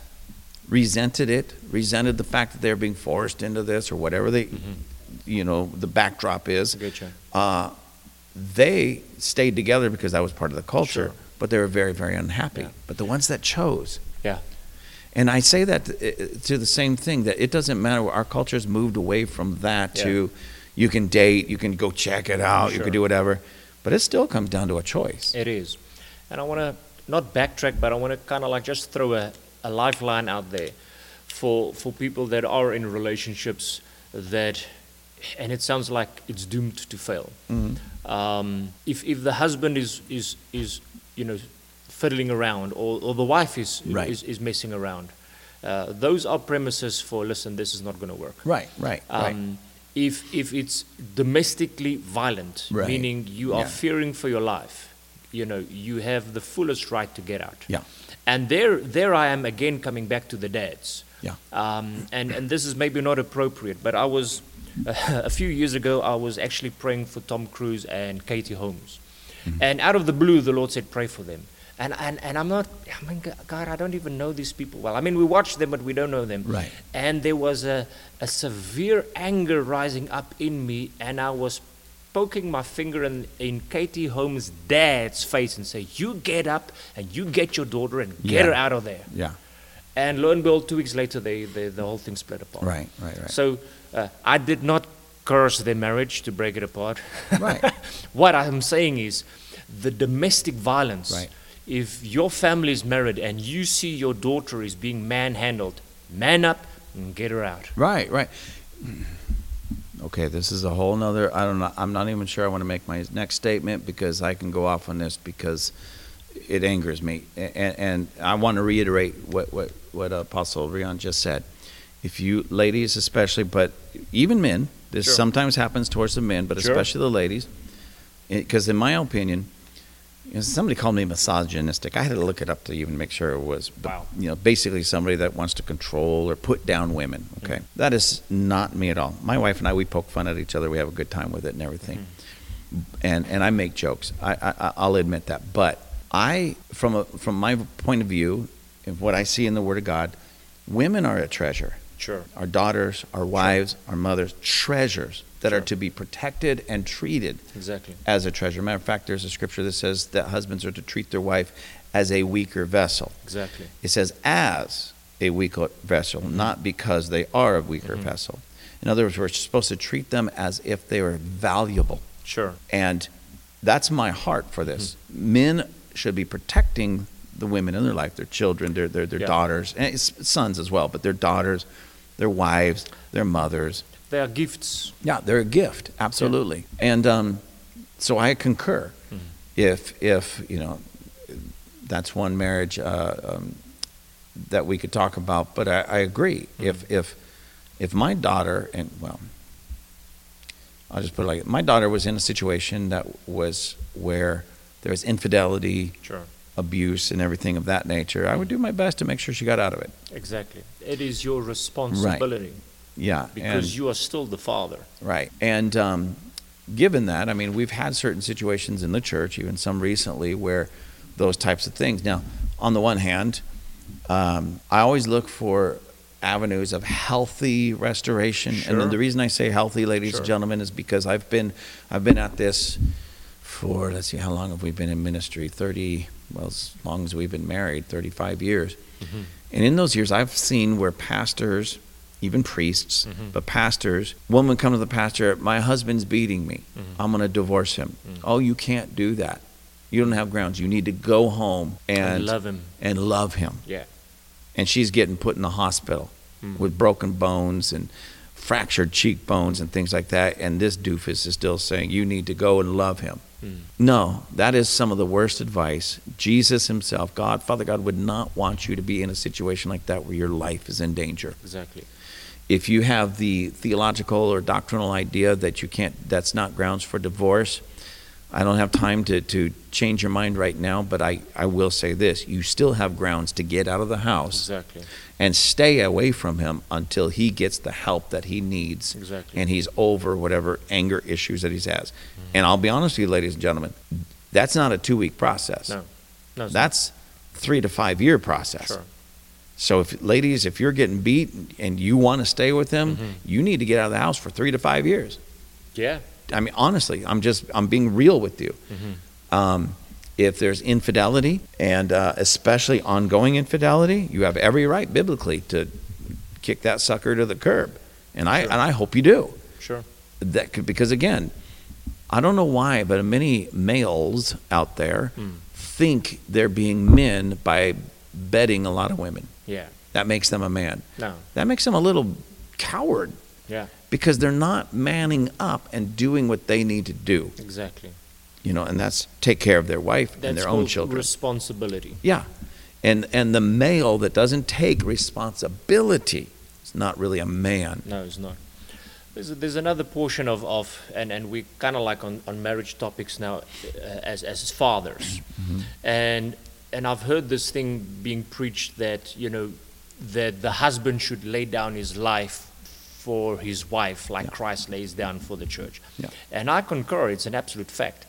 resented it, resented the fact that they're being forced into this or whatever they, Mhm. you know, the backdrop is, Getcha. uh, they stayed together because that was part of the culture, Sure. but they were very, very unhappy. Yeah. But the ones that chose, Yeah. and I say that to, the same thing that it doesn't matter. Our culture's moved away from that Yeah. to you can date, you can go check it out, you can do whatever, but it still comes down to a choice. It is. And I want to not backtrack, but I want to kind of like just throw a, a lifeline out there for, for people that are in relationships that, and it sounds like it's doomed to fail. Mhm. Um, if, if the husband is, is, is, you know, fiddling around or, or the wife is, Right. is, is messing around, uh, those are premises for, listen, this is not going to work. Right, right, right. Um, if, if it's domestically violent, Right. meaning you are Yeah. fearing for your life, you know, you have the fullest right to get out. Yeah. And there, there I am again coming back to the dads. Yeah. Um, and, and this is maybe not appropriate, but I was, (laughs) a few years ago, I was actually praying for Tom Cruise and Katie Holmes. Mm-hmm. And out of the blue, the Lord said, pray for them. And, and, and I'm not, I mean, God, I don't even know these people well. I mean, we watch them, but we don't know them. Right. And there was a, a severe anger rising up in me, and I was poking my finger in, in Katie Holmes' dad's face and say, You get up and you get your daughter and get Yeah. her out of there. yeah, And lo and behold, two weeks later, they, they, the whole thing split apart. right, right, right. So uh, I did not curse their marriage to break it apart. (laughs) Right. (laughs) what I'm saying is the domestic violence. Right. If your family is married and you see your daughter is being manhandled, man up and get her out. Right, right. Okay, this is a whole nother, I don't know, I'm not even sure I want to make my next statement because I can go off on this because it angers me. And, and I want to reiterate what, what, what Apostle Riaan just said. If you, ladies especially, but even men, this Sure. sometimes happens towards the men, but Sure. especially the ladies, because in my opinion, you know, somebody called me misogynistic. I had to look it up to even make sure it was, but, Wow. you know, basically somebody that wants to control or put down women. Mm-hmm. Okay, That is not me at all. My wife and I, we poke fun at each other. We have a good time with it and everything, mm-hmm. and and I make jokes. I, I I'll admit that. But I, from a from my point of view, of what I see in the Word of God, women are a treasure Sure. our daughters, our wives, our mothers, treasures that are to be protected and treated Exactly. as a treasure. Matter of fact, there's a scripture that says that husbands are to treat their wife as a weaker vessel. Exactly. It says as a weaker vessel, not because they are a weaker Mhm. vessel. In other words, we're supposed to treat them as if they were valuable. Sure. And that's my heart for this. Men should be protecting the women in their life, their children, their their, their Yeah. daughters, and sons as well, but their daughters, their wives, their mothers. They are gifts. Yeah, they're a gift, absolutely. And um, so I concur. Mhm. If if you know, that's one marriage uh, um, that we could talk about. But I, I agree. If if if my daughter and well, I'll just put it like my daughter was in a situation that was where there was infidelity, Sure. Abuse, and everything of that nature. I would do my best to make sure she got out of it. Exactly. It is your responsibility Right. Yeah, because and- you are still the father. Right. And um, given that, I mean, we've had certain situations in the church, even some recently, where those types of things. Now, on the one hand, um, I always look for avenues of healthy restoration. And Sure. then the reason I say healthy, ladies Sure. and gentlemen, is because I've been I've been at this for let's see, how long have we been in ministry? Thirty. Well, as long as we've been married, thirty-five years. Mhm. And in those years, I've seen where pastors, even priests, Mhm. but pastors, woman come to the pastor, my husband's beating me. Mhm. I'm going to divorce him. Mhm. Oh, you can't do that. You don't have grounds. You need to go home And and love him. and love him. Yeah. And she's getting put in the hospital Mhm. with broken bones and fractured cheekbones and things like that. And this doofus is still saying, you need to go and love him. Mm. No, that is some of the worst advice. Jesus himself, God, Father God, would not want you to be in a situation like that where your life is in danger. Exactly. If you have the theological or doctrinal idea that you can't, that's not grounds for divorce, I don't have time to, to change your mind right now, but I, I will say this you still have grounds to get out of the house Exactly. and stay away from him until he gets the help that he needs Exactly. and he's over whatever anger issues that he has. And I'll be honest with you, ladies and gentlemen, that's not a two week process. No. No. That's three to five year process. Sure. So, if ladies, if you're getting beat and you want to stay with him, Mhm. you need to get out of the house for three to five years. Yeah. I mean, honestly, I'm just I'm being real with you. Mhm. Um, if there's infidelity and uh, especially ongoing infidelity, you have every right biblically to kick that sucker to the curb, and I Sure. and I hope you do. Sure. That could, because again, I don't know why, but many males out there Mm. think they're being men by betting a lot of women. Yeah. That makes them a man. No. That makes them a little coward Yeah. Because they're not manning up and doing what they need to do. Exactly. You know, and that's take care of their wife That's and their own children. responsibility. yeah. And and the male that doesn't take responsibility is not really a man. No, it's not. There's, there's another portion of, of and, and we kind of like on, on marriage topics now uh, as, as fathers. And, and I've heard this thing being preached that, you know, that the husband should lay down his life for his wife like Christ lays down for the church. Yeah. And I concur, it's an absolute fact.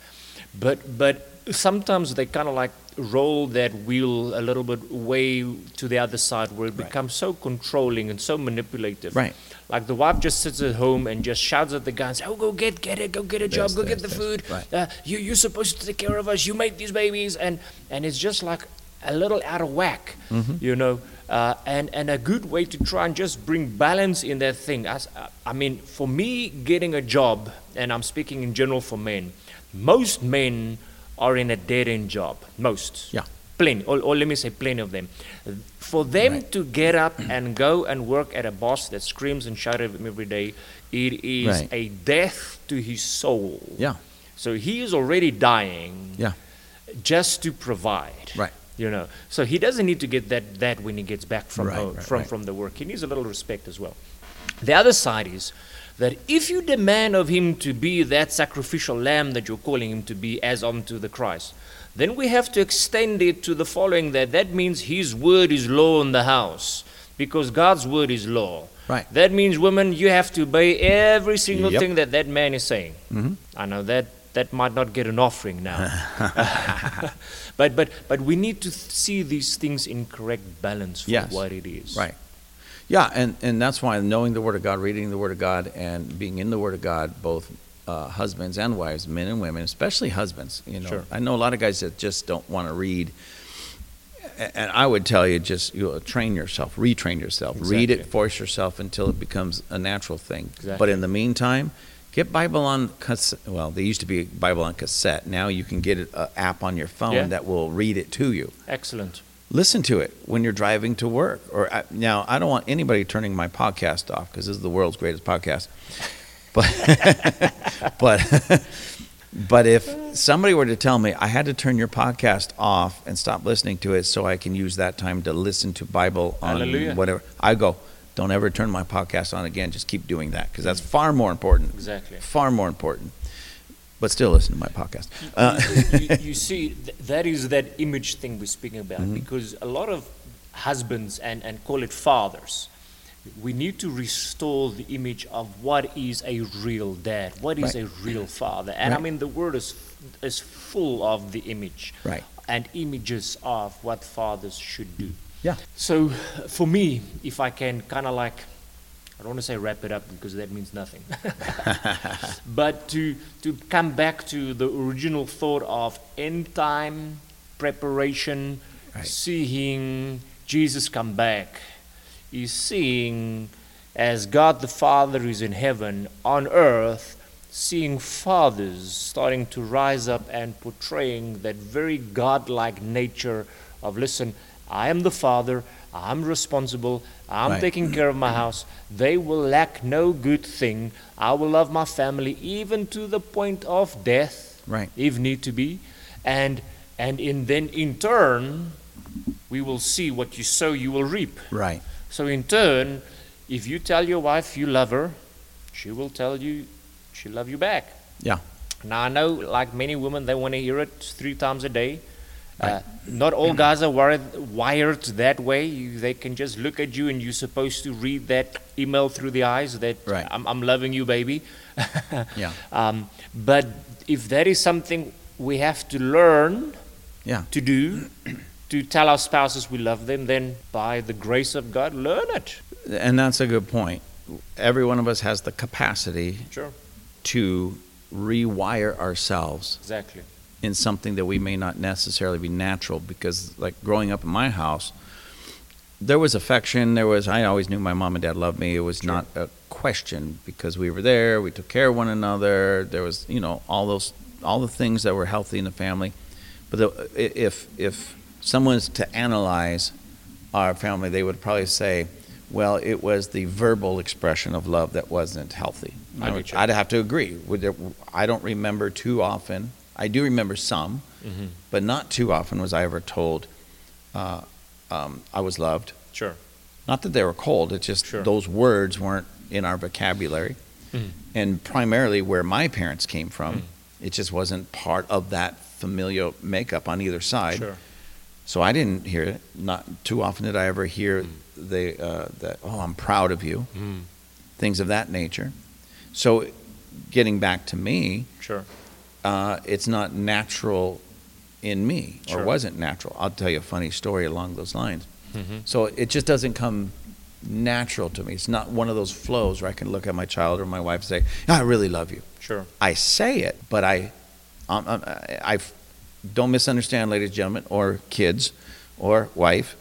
But, but sometimes they kind of like roll that wheel a little bit way to the other side where it Right. becomes so controlling and so manipulative. Right. Like the wife just sits at home and just shouts at the guy and says, Oh, go get, get it, go get a job, go get the food. Right. Uh, you, you're supposed to take care of us. You made these babies. And, and it's just like a little out of whack, Mm-hmm. you know. Uh, and, and a good way to try and just bring balance in that thing. As, uh, I mean, for me, getting a job, and I'm speaking in general for men, most men are in a dead end job. Most. Yeah. Plenty, or, or let me say plenty of them. For them Right. to get up and go and work at a boss that screams and shouts at him every day, it is Right. a death to his soul. Yeah. So he is already dying Yeah. just to provide. Right. You know, so he doesn't need to get that, that when he gets back from Right, home, right, from, right. from the work. He needs a little respect as well. The other side is that if you demand of him to be that sacrificial lamb that you're calling him to be as unto the Christ, then we have to extend it to the following that that means his word is law in the house because God's word is law. Right. That means, women, you have to obey every single Yep. thing that that man is saying. Mhm. I know that that might not get an offering now. (laughs) (laughs) but, but, but we need to see these things in correct balance for Yes. what it is. Right. Yeah, and, and that's why knowing the Word of God, reading the Word of God, and being in the Word of God, both uh, husbands and wives, men and women, especially husbands. You know, Sure. I know a lot of guys that just don't want to read. And I would tell you, just you know, train yourself, retrain yourself, read it, force yourself until it becomes a natural thing. But in the meantime, Get Bible on cassette. Well, they used to be Bible on cassette. Now you can get an uh, app on your phone Yeah. that will read it to you. Excellent. Listen to it when you're driving to work. Or I, now, I don't want anybody turning my podcast off because this is the world's greatest podcast. But (laughs) but (laughs) but if somebody were to tell me I had to turn your podcast off and stop listening to it so I can use that time to listen to Bible on Hallelujah. whatever, I go. Don't ever turn my podcast on again. Just keep doing that because that's far more important. Exactly. Far more important. But still listen to my podcast. Uh, you, you- (laughs) you see, th- that is that image thing we're speaking about Mm-hmm. because a lot of husbands and, and call it fathers, we need to restore the image of what is a real dad, what is Right. a real father. And I mean, the word is, is full of the image Right. and images of what fathers should do. Yeah. So for me, if I can kind of like, I don't want to say wrap it up because that means nothing. (laughs) but to to come back to the original thought of end time preparation, Right. seeing Jesus come back, is seeing as God the Father is in heaven on earth, seeing fathers starting to rise up and portraying that very godlike nature of listen, I am the father, I'm responsible, I'm Right. taking care of my house. They will lack no good thing. I will love my family even to the point of death, Right. if need to be. And and in then in turn, we will see what you sow, you will reap. right. So in turn, if you tell your wife you love her, she will tell you she love you back. Yeah. Now I know, like many women, they want to hear it three times a day. Uh, not all guys are wired, wired that way. You, they can just look at you, and you're supposed to read that email through the eyes that Right. I'm, I'm loving you, baby. (laughs) Yeah. (laughs) Um, but if that is something we have to learn Yeah. to do, (clears throat) to tell our spouses we love them, then by the grace of God, learn it. And that's a good point. Every one of us has the capacity Sure. to rewire ourselves Exactly. In something that we may not necessarily be natural because like growing up in my house there was affection there was i always knew my mom and dad loved me. It was Sure. not a question because we were there we took care of one another there was you know all those all the things that were healthy in the family. But the, if if someone's to analyze our family they would probably say well it was the verbal expression of love that wasn't healthy. I would, i'd have to agree i don't remember too often i do remember some Mm-hmm. but not too often was I ever told uh, um, I was loved. Sure. Not that they were cold, it's just Sure. those words weren't in our vocabulary. Mhm. And primarily where my parents came from, Mm. it just wasn't part of that familial makeup on either side. Sure. So I didn't hear it. Not too often did I ever hear the uh, that oh I'm proud of you, Mm. things of that nature. So getting back to me, Sure. Uh, it's not natural in me or wasn't natural. I'll tell you a funny story along those lines. Mm-hmm. So it just doesn't come natural to me. It's not one of those flows where I can look at my child or my wife and say, "I really love you." Sure. I say it, but I, um, um, I, I don't misunderstand, ladies and gentlemen, or kids, or wife.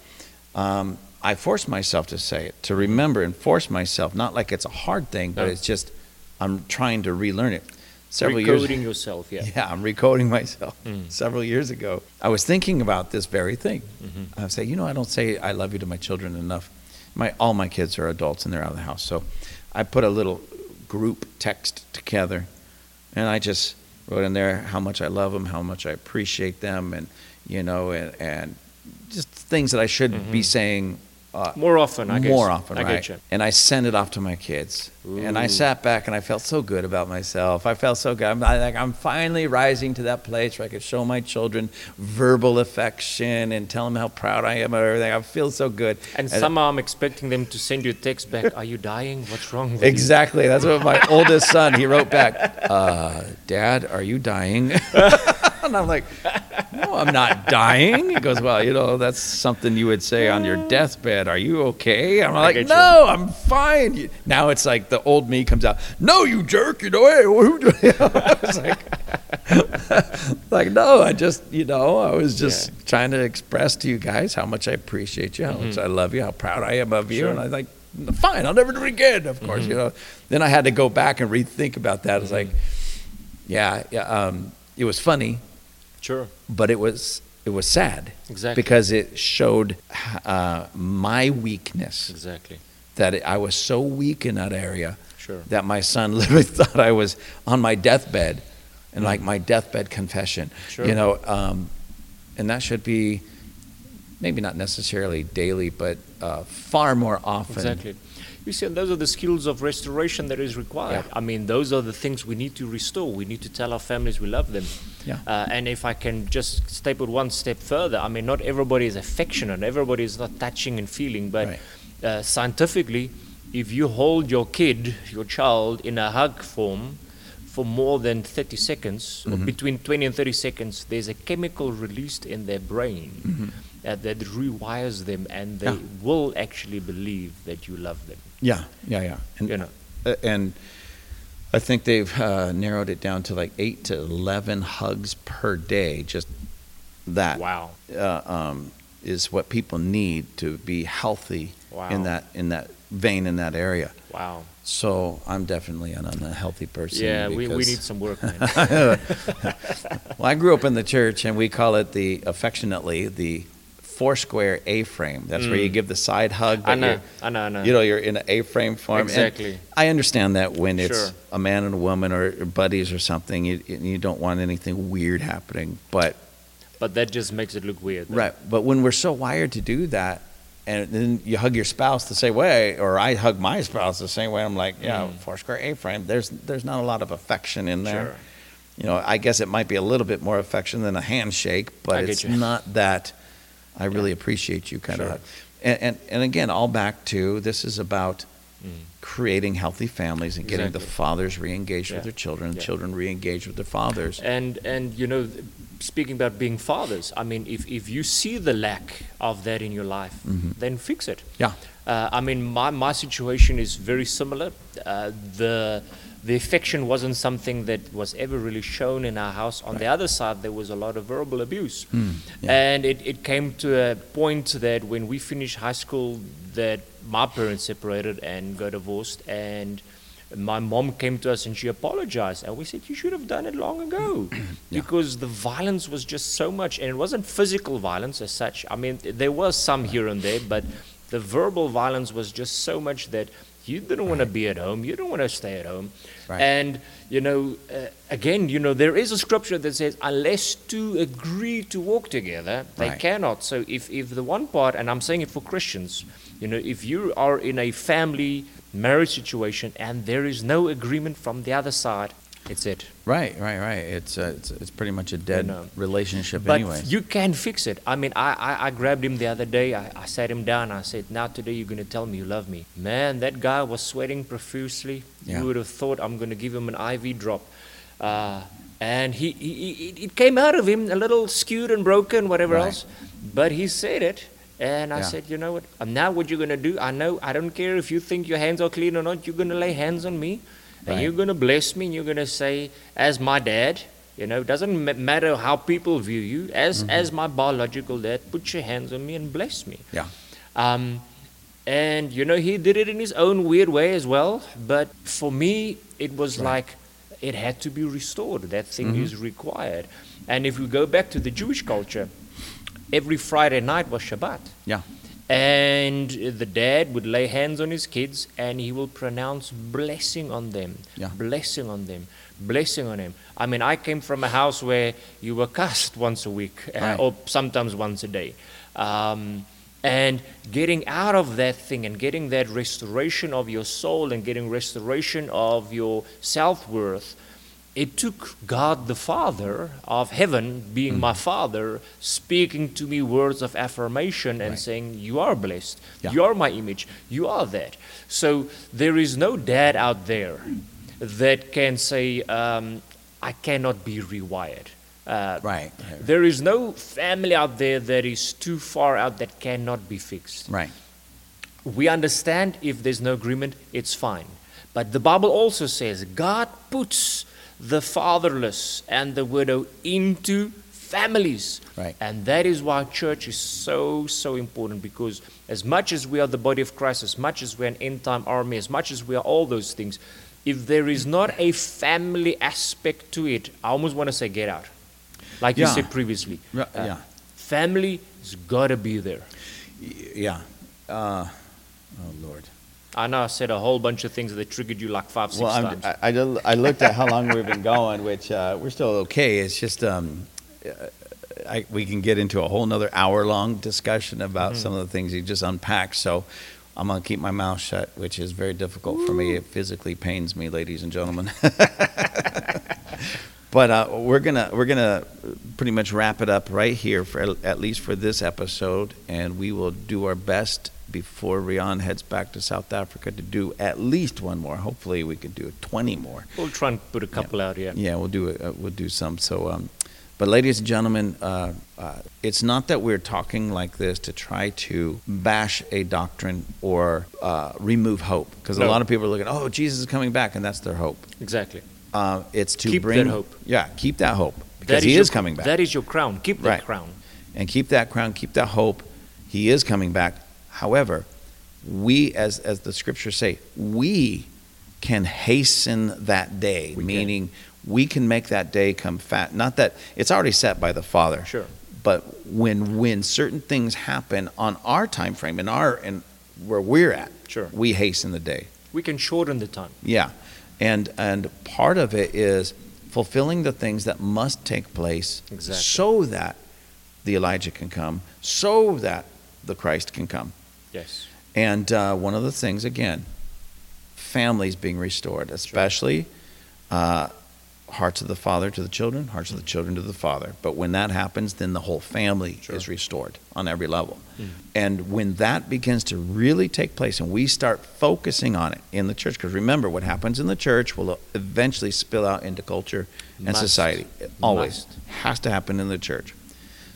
Um, I force myself to say it, to remember and force myself, not like it's a hard thing, but No. it's just I'm trying to relearn it. Several years. Recoding yourself, yeah. (laughs) Yeah, I'm recoding myself. Mm. Several years ago, I was thinking about this very thing. Mhm. I say, you know, I don't say I love you to my children enough. My all my kids are adults and they're out of the house, so I put a little group text together, and I just wrote in there how much I love them, how much I appreciate them, and you know, and, and just things that I should be Mhm. saying. Uh, More often, I guess. more often, I right? get you. And I send it off to my kids, and I sat back and I felt so good about myself. I felt so good. I'm I, like I'm finally rising to that place where I could show my children verbal affection and tell them how proud I am of everything. I feel so good. And somehow I'm expecting them to send you a text back. Are you dying? What's wrong with Exactly. That's what my (laughs) oldest son. He wrote back, uh, "Dad, are you dying?" (laughs) and I'm like, "No, I'm not dying." He goes, "Well, you know, that's something you would say on your deathbed. Are you okay?" I'm like, you. "No, I'm fine." Now it's like the old me comes out. No, you jerk. You know, hey, who? do-" (laughs) I was like, (laughs) like, no, I just, you know, I was just Yeah. trying to express to you guys how much I appreciate you, how much I love you, how proud I am of you, Sure. and I was like, fine, I'll never do it again. Of course, Mm-hmm. you know. Then I had to go back and rethink about that. It's like, yeah, yeah. Um, it was funny, Sure. but it was it was sad Exactly. because it showed uh, my weakness. Exactly. That I was so weak in that area Sure. that my son (laughs) literally thought I was on my deathbed, and like my deathbed confession. Sure. You know, um, and that should be maybe not necessarily daily, but uh, far more often. Exactly. You see, and those are the skills of restoration that is required. Yeah. I mean, those are the things we need to restore. We need to tell our families we love them. Yeah. Uh, and if I can just step it one step further, I mean, not everybody is affectionate. Everybody is not touching and feeling. But Right. Uh, scientifically, if you hold your kid, your child, in a hug form for more than 30 seconds, or Mm-hmm. between 20 and 30 seconds, there's a chemical released in their brain uh, that rewires them, and they Mm-hmm. Yeah. will actually believe that you love them. Yeah, yeah, yeah. And, You know. uh, and I think they've uh, narrowed it down to like eight to eleven hugs per day. Just that. Wow. uh, um, is what people need to be healthy Wow. in that in that vein in that area. Wow. So I'm definitely an unhealthy person. Yeah, we, we need some work, man. (laughs) well, I grew up in the church, and we call it the affectionately the four square A-frame. That's where you mm. give the side hug. I know, I know, I know. You know, you're in an A-frame form. and Exactly. I understand that when it's Sure. a man and a woman or buddies or something, you, you don't want anything weird happening. But But that just makes it look weird. though. Right. But when we're so wired to do that, and then you hug your spouse the same way, or I hug my spouse the same way, I'm like, yeah, Mm. foursquare A-frame. There's there's not a lot of affection in there. Sure. You know, I guess it might be a little bit more affection than a handshake, but I it's not that. I really appreciate you kind Sure. of. And, and and again, all back to this is about Mm. Creating healthy families and getting the fathers re-engaged Yeah. with their children, and Yeah. children re-engaged with their fathers. And and you know, speaking about being fathers, I mean, if if you see the lack of that in your life, then fix it. Mm-hmm. Yeah. Uh, I mean, my, my situation is very similar. Uh, the the affection wasn't something that was ever really shown in our house. On the other side, there was a lot of verbal abuse, Hmm, yeah. and it, it came to a point that when we finished high school, that my parents separated and got divorced, and my mom came to us and she apologized, and we said you should have done it long ago, (clears throat) because the violence was just so much, and it wasn't physical violence as such. I mean, there was some here and there, but the verbal violence was just so much that you didn't want to be at home, you don't want to stay at home, Right. and you know, uh, again, you know, there is a scripture that says, unless two agree to walk together, they Right. cannot. So if, if the one part, and I'm saying it for Christians, you know, if you are in a family marriage situation and there is no agreement from the other side, it's it. Right, right, right. It's uh, it's, it's pretty much a dead know. relationship But anyway. you can fix it. I mean, I, I, I grabbed him the other day. I, I sat him down. I said, Now today you're going to tell me you love me. Man, that guy was sweating profusely. Yeah. You would have thought I'm going to give him an IV drop. Uh, and he, he, he, it came out of him a little skewed and broken, whatever Right. else. But he said it. And I Yeah. said, You know what? Um, now what you're going to do, I know, I don't care if you think your hands are clean or not, you're going to lay hands on me. And you're going to bless me and you're going to say, As my dad, you know, it doesn't ma- matter how people view you. As as my biological dad, put your hands on me and bless me. Yeah. Um, and you know, he did it in his own weird way as well. But for me, it was like it had to be restored. That thing Mm-hmm. is required. And if we go back to the Jewish culture, every Friday night was Shabbat. Yeah. And the dad would lay hands on his kids and he will pronounce blessing on them. Yeah. Blessing on them. Blessing on him. I mean, I came from a house where you were cussed once a week uh, or sometimes once a day. Um, and getting out of that thing and getting that restoration of your soul and getting restoration of your self worth, it took God the Father of heaven, being my Father, speaking to me words of affirmation and Right. saying, You are blessed. Yeah. You are my image. You are that. So there is no dad out there that can say, um, I cannot be rewired. Uh, Right. there is no family out there that is too far out that cannot be fixed. Right. We understand if there's no agreement, it's fine. But the Bible also says God puts the fatherless and the widow into families. Right. And that is why church is so, so important because as much as we are the body of Christ, as much as we're an end time army, as much as we are all those things, if there is not a family aspect to it, I almost want to say get out. Like you said previously. Ri- yeah. Family has got to be there. Yeah. Uh, oh, Lord. I know I said a whole bunch of things that triggered you like five, six Well, I'm, times. I, I, did- I looked at how long we've been going, which uh, we're still okay. It's just um, uh, I, we can get into a whole nother hour long discussion about some of the things you just unpacked. So I'm going to keep my mouth shut, which is very difficult for me. It physically pains me, ladies and gentlemen. (laughs) but uh, we're gonna we're gonna pretty much wrap it up right here for at least for this episode, and we will do our best before Riaan heads back to South Africa to do at least one more. Hopefully, we could do 20 more. we'll try and put a couple out here. Yeah, we'll do it. Uh, we'll do some. So, um, but ladies and gentlemen, uh, uh, it's not that we're talking like this to try to bash a doctrine or uh, remove hope, because a lot of people are looking, oh, Jesus is coming back, and that's their hope. Exactly. Uh, it's to Keep that hope. Yeah, keep that hope because That he your- is coming back, That is your crown. Keep that Right. crown. and keep that crown, keep that hope. He is coming back. However, we, as as the scriptures say, we can hasten that day, We can. meaning we can make that day come fat. Not that it's already set by the Father, Sure. but when when certain things happen on our time frame in our and where we're at, Sure. we hasten the day. We can shorten the time. Yeah, and and part of it is fulfilling the things that must take place, Exactly. so that the Elijah can come, so that the Christ can come. Yes. And uh, one of the things, again, families being restored, especially uh, hearts of the father to the children, hearts of the children to the father. But when that happens, then the whole family Sure. is restored on every level. Mm. And when that begins to really take place and we start focusing on it in the church, because remember, what happens in the church will eventually spill out into culture and Must. society. It always Must. has to happen in the church.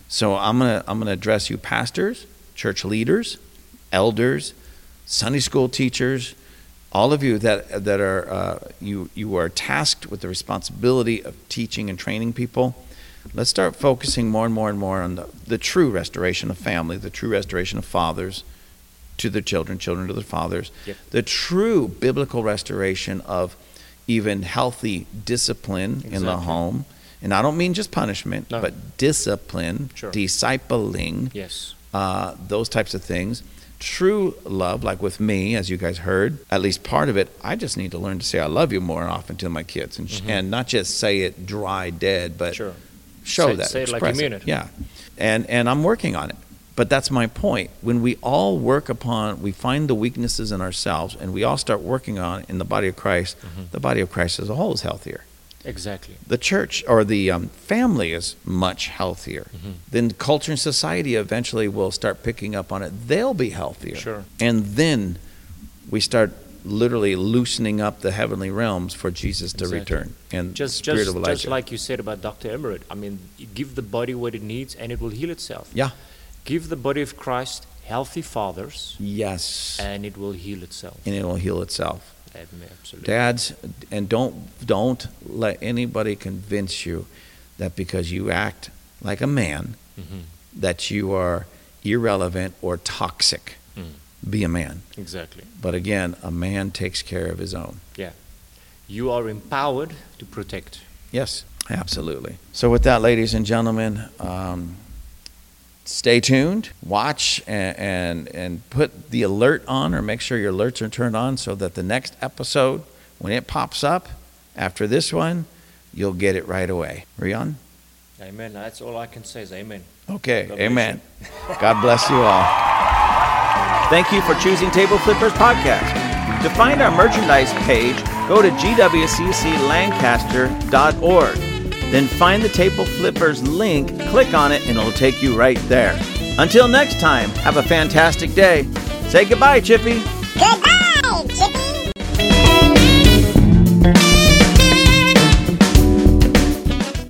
So I'm gonna I'm gonna address you, pastors, church leaders, elders, Sunday school teachers, all of you that that are uh, you you are tasked with the responsibility of teaching and training people. Let's start focusing more and more and more on the, the true restoration of family, the true restoration of fathers to their children, children to their fathers, Yep. the true biblical restoration of even healthy discipline in the home. And I don't mean just punishment, No. but discipline, Sure. discipling, Yes. uh, those types of things. True love, like with me, as you guys heard, at least part of it, I just need to learn to say I love you more often to my kids, and, sh and not just say it dry, dead, but Sure. show Say- that, say it like you mean it. Yeah, and and I'm working on it. But that's my point. When we all work upon, we find the weaknesses in ourselves, and we all start working on in the body of Christ. Mm-hmm. The body of Christ as a whole is healthier Exactly. the church or the um, family is much healthier, Mm-hmm. then culture and society eventually will start picking up on it. They'll be healthier. Sure. And then we start literally loosening up the heavenly realms for Jesus to Exactly. return. And Just, spirit just, of Elijah. just like you said about Dr. Emirate. I mean, give the body what it needs and it will heal itself. Yeah. Give the body of Christ healthy fathers yes. and it will heal itself. And it'll heal itself. Absolutely. Dads, and don't don't let anybody convince you that because you act like a man Mhm. that you are irrelevant or toxic. Mm. Be a man. Exactly. But again, a man takes care of his own. Yeah. You are empowered to protect. Yes, absolutely. So, with that, ladies and gentlemen, um, stay tuned, watch, and, and, and put the alert on, or make sure your alerts are turned on so that the next episode, when it pops up after this one, you'll get it right away. Riaan? Amen. That's all I can say is amen. Okay, God bless amen. God bless you all. Thank you for choosing Table Flippers Podcast. To find our merchandise page, go to gwcclancaster.org. Then find the Table Flippers link, click on it, and it'll take you right there. Until next time, have a fantastic day. Say goodbye, Chippy. Goodbye!